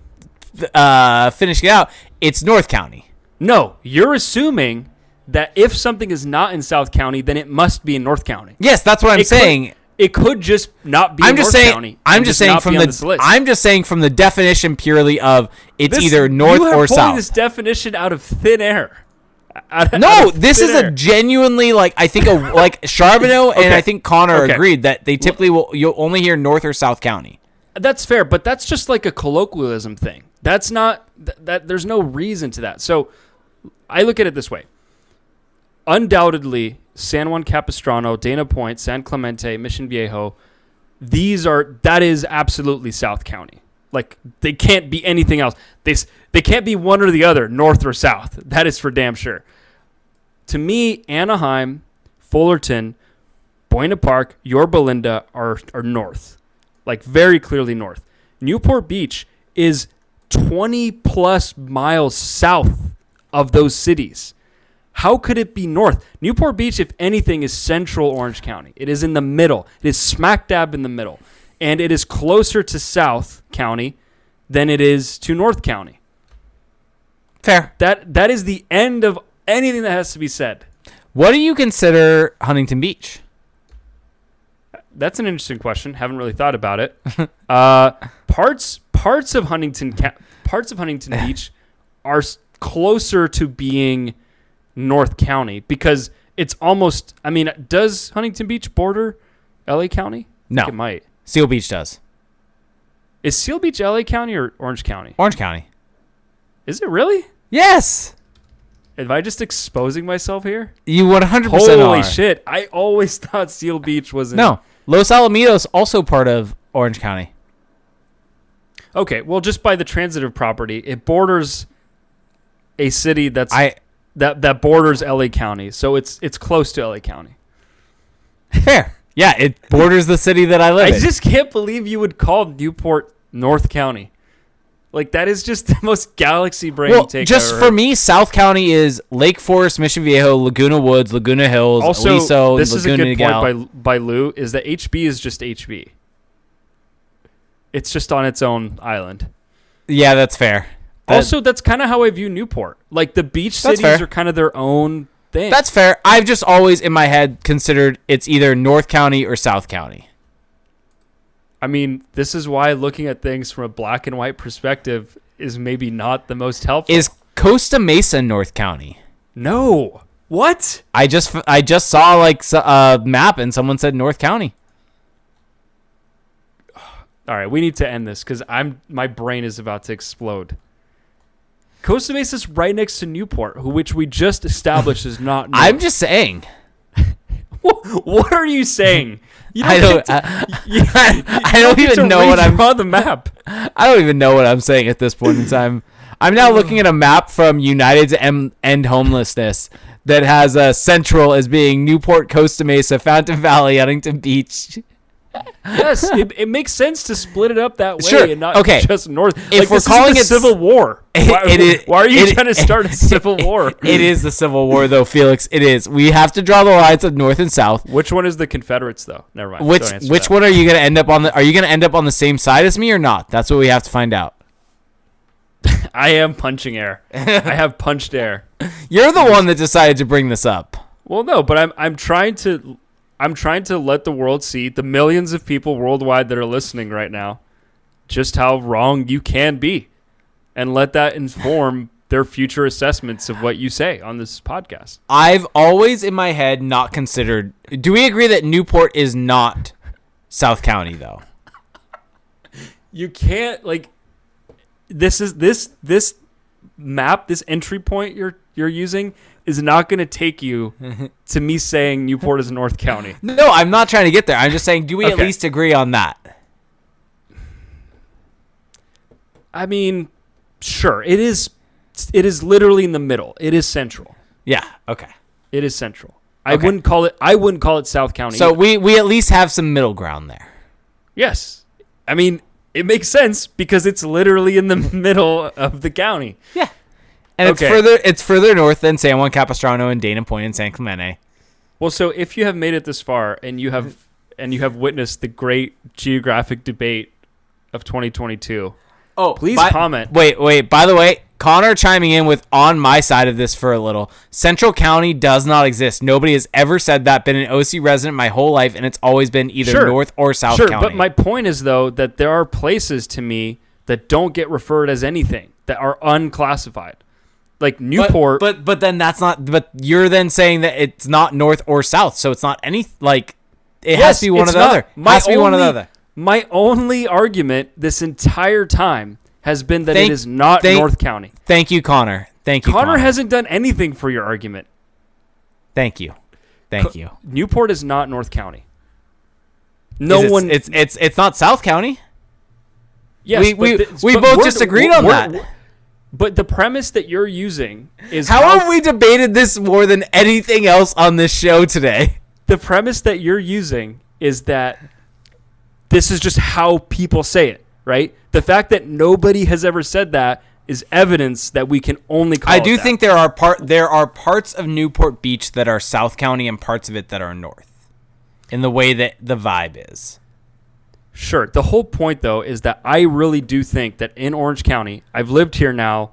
uh, finishing it out, it's North County. no, you're assuming that if something is not in South County, then it must be in North County. Yes, that's what I'm It could- saying. it could just not be. I'm in just North saying. County I'm just saying from the. list. I'm just saying from the definition purely of it's This- either north or south. This definition out of thin air. Out- out No, of this is air. a genuinely like I think a like Charbonneau and I think Connor Okay. agreed that they typically will you'll only hear North or South County. That's fair, but that's just like a colloquialism thing. That's not th- that. There's no reason to that. So I look at it this way. Undoubtedly, San Juan Capistrano, Dana Point, San Clemente, Mission Viejo, these are that is absolutely South County. Like they can't be anything else. They they can't be one or the other, North or South. That is for damn sure. To me, Anaheim, Fullerton, Buena Park, Yorba Linda are are North, like very clearly North. Newport Beach is 20 plus miles south of those cities. How could it be north? Newport Beach, if anything, is central Orange County. It is in the middle. It is smack dab in the middle. And it is closer to South County than it is to North County. Fair. That that is the end of anything that has to be said. What do you consider Huntington Beach? That's an interesting question. Haven't really thought about it. uh, parts parts of Huntington parts of Huntington Beach are closer to being North County because it's almost. I mean, does Huntington Beach border L.A. County? No. it might. Seal Beach does. Is Seal Beach L.A. County or Orange County? Orange County. Is it really? Yes. Am I just exposing myself here? You 100% Holy are. shit! I always thought Seal Beach was in. No. Los Alamitos also part of Orange County. Okay, well, just by the transitive property, it borders a city that's I that that borders LA County, so it's it's close to LA County. fair. Yeah, it borders the city that I live in. I in. just can't believe you would call Newport North County. Like that is just the most galaxy brain well, take. just for me, South County is Lake Forest, Mission Viejo, Laguna Woods, Laguna Hills, Also, Aliso, this is a good point by by Lou. Is that HB is just HB. It's just on its own island. yeah, that's fair. That- also, that's kind of how I view Newport. Like the beach cities fair. are kind of their own thing. That's fair. I've just always in my head considered it's either North County or South County. I mean, this is why looking at things from a black and white perspective is maybe not the most helpful. Is Costa Mesa North County? no. What? I just I just saw like a map and someone said North County. All right, we need to end this because I'm my brain is about to explode. Costa Mesa's right next to Newport, who which we just established is not. North. I'm just saying. What are you saying? You I don't. to- I, you- I don't to even know what I'm. redraw the map. I don't even know what I'm saying at this point in time. I'm now looking at a map from United's M- End Homelessness that has uh, Central as being Newport, Costa Mesa, Fountain Valley, Huntington Beach. Yes, it, it makes sense to split it up that way Sure, and not okay. just north. If like, we're calling it Civil War, why, it is- why are you it- trying to start a civil war? It is the Civil War, though, Felix. It is. We have to draw the lines of North and South. Which one is the Confederates, though? Never mind. Which which that. one are you gonna end up on? The, are you gonna end up on the same side as me or not? That's what we have to find out. I am punching air. I have punched air. You're the one that decided to bring this up. Well, no, but I'm I'm trying to I'm trying to let the world see the millions of people worldwide that are listening right now just how wrong you can be and let that inform their future assessments of what you say on this podcast. I've always in my head not considered. Do we agree that Newport is not South County though? You can't like this is this this map, this entry point you're you're using is not going to take you to me saying Newport is North County. No, I'm not trying to get there. I'm just saying, do we at least agree on that? I mean, sure, it is it is literally in the middle. It is central. Yeah. Okay. It is central. I Okay. wouldn't call it. I wouldn't call it South County. So either. we we at least have some middle ground there. yes, I mean it makes sense because it's literally in the middle of the county. Yeah. And it's further it's further north than San Juan Capistrano and Dana Point and San Clemente. Well, so if you have made it this far and you have mm-hmm. and you have witnessed the great geographic debate of 2022, Oh, please by- comment. Wait, wait. By the way, Connor chiming in with on my side of this for a little. Central County does not exist. Nobody has ever said that. Been an OC resident my whole life, and it's always been either Sure. North or South sure, County. but my point is though that there are places to me that don't get referred as anything that are unclassified, like Newport. But, but then that's not. But you're then saying that it's not North or South, so it's not any like. It has to be one or the not. other. My has to be one or the only- other. My only argument this entire time has been that Thank- it is not thank- North County. Thank you, Connor. Thank you, Connor, Connor. hasn't done anything for your argument. Thank you. Thank Co- you. Newport is not North County. No Is it- one. It's it's it's not South County. yes, we- we- the- we both disagreed we're- on we're- that. But the premise that you're using is How have we debated this more than anything else on this show today? the premise that you're using is that this is just how people say it, right? The fact that nobody has ever said that is evidence that we can only call I do think there are part there are parts of Newport Beach that are South County and parts of it that are North. In the way that the vibe is. Sure. The whole point, though, is that I really do think that in Orange County, I've lived here now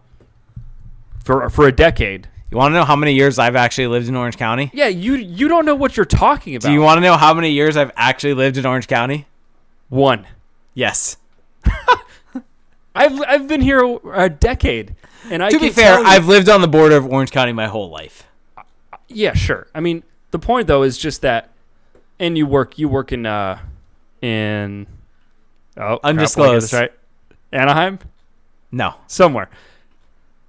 for for a decade. You want to know how many years I've actually lived in Orange County? Yeah, you you don't know what you're talking about. Do you want to know how many years I've actually lived in Orange County? one? Yes. I've I've been here a, a decade, and I to be fair, you- I've lived on the border of Orange County my whole life. yeah, sure. I mean, the point though is just that, and you work you work in uh in oh crap, I get this Undisclosed. right Anaheim No. somewhere,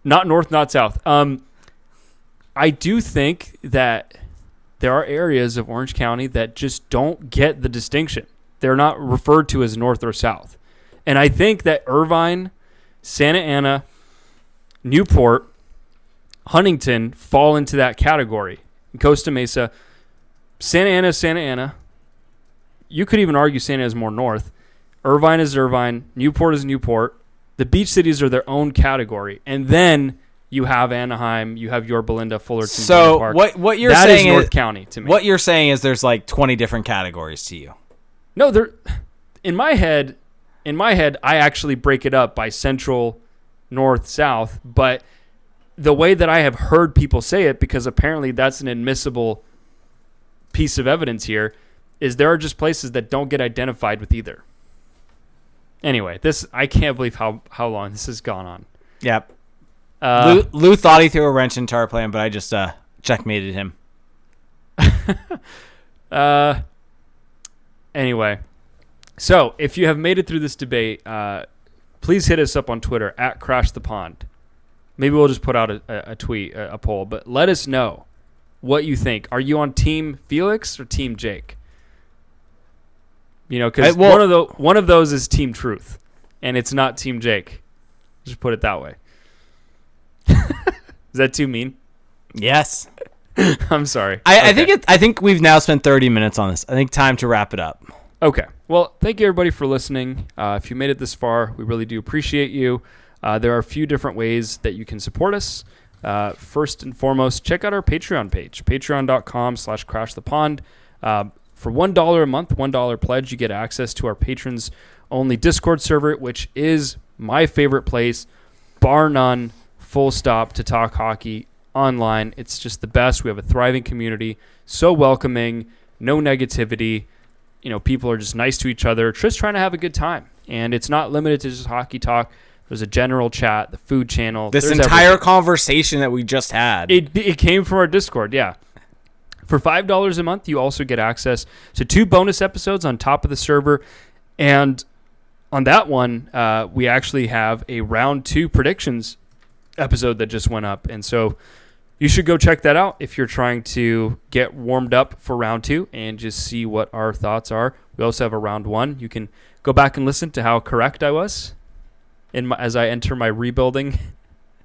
not north, not south. Um, I do think that there are areas of Orange County that just don't get the distinction. They're not referred to as north or south, and I think that Irvine, Santa Ana, Newport, Huntington fall into that category. Costa Mesa, Santa Ana, Santa Ana. You could even argue Santa Ana is more north. Irvine is Irvine. Newport is Newport. The beach cities are their own category, and then you have Anaheim, you have Yorba Linda, Fullerton. So Park. what what you're That is saying North is County to me. what you're saying is there's like 20 different categories to you. No, there. In my head, in my head, I actually break it up by central, north, south. But the way that I have heard people say it, because apparently that's an admissible piece of evidence here, is there are just places that don't get identified with either. Anyway, this I can't believe how how long this has gone on. Yep. Uh, Lou, Lou thought he threw a wrench into our plan, but I just uh, checkmated him. Uh, anyway, so if you have made it through this debate, uh, please hit us up on Twitter at Crash the Pond. Maybe we'll just put out a, a, tweet, a, a poll, but let us know what you think. Are you on Team Felix or Team Jake? You know, because well- one of the one of those is Team Truth, and it's not Team Jake. Just put it that way. is that too mean? Yes. I'm sorry. I, I think it, I think we've now spent 30 minutes on this. I think time to wrap it up. Okay. Well, thank you everybody for listening. Uh, if you made it this far, we really do appreciate you. Uh, there are a few different ways that you can support us. Uh, first and foremost, check out our Patreon page, patreon.com slash crash the pond. Uh, for $1 a month, $1 pledge, you get access to our patrons only Discord server, which is my favorite place, bar none, full stop, to talk hockey online. It's just the best. We have a thriving community, so welcoming, no negativity you know, people are just nice to each other, just trying to have a good time. And it's not limited to just hockey talk. There's a general chat, the food channel. This entire everything. conversation that we just had. it it came from our Discord, yeah. For five dollars a month, you also get access to two bonus episodes on top of the server, and on that one, uh, we actually have a round two predictions episode that just went up, and so you should go check that out if you're trying to get warmed up for round two and just see what our thoughts are. We also have a round one. You can go back and listen to how correct I was in my, as I enter my rebuilding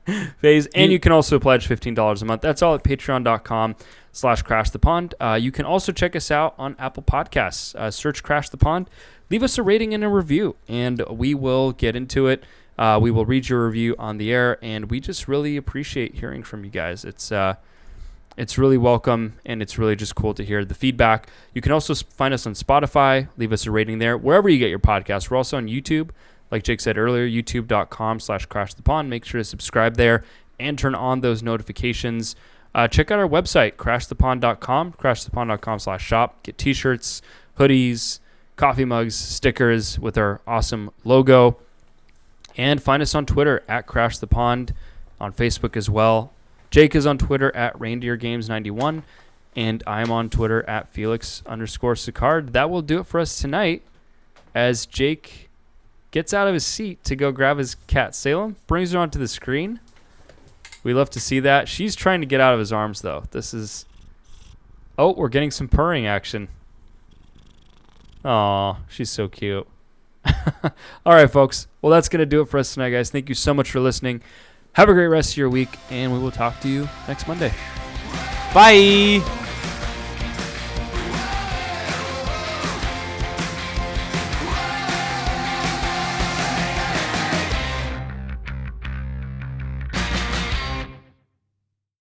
phase. And You- can also pledge $15 a month. That's all at patreon.com slash crash the pond. Uh, you can also check us out on Apple Podcasts. Uh, search Crash the Pond. Leave us a rating and a review, and we will get into it. Uh, we will read your review on the air, and we just really appreciate hearing from you guys. It's uh, it's really welcome, and it's really just cool to hear the feedback. You can also find us on Spotify. Leave us a rating there, wherever you get your podcast. We're also on YouTube, like Jake said earlier, youtube.com slash crash the pond. Make sure to subscribe there and turn on those notifications. Uh, check out our website, crashthepond.com, crashthepond.com slash shop. Get t-shirts, hoodies, coffee mugs, stickers with our awesome logo. And find us on Twitter at Crash the Pond, on Facebook as well. Jake is on Twitter at Reindeer Games 91 and I'm on Twitter at Felix underscore Sicard. That will do it for us tonight as Jake gets out of his seat to go grab his cat Salem, brings her onto the screen. We love to see that. She's trying to get out of his arms though. This is Oh, we're getting some purring action. Aw, she's so cute. All right, folks. Well, that's going to do it for us tonight, guys. Thank you so much for listening. Have a great rest of your week, and we will talk to you next Monday. Bye.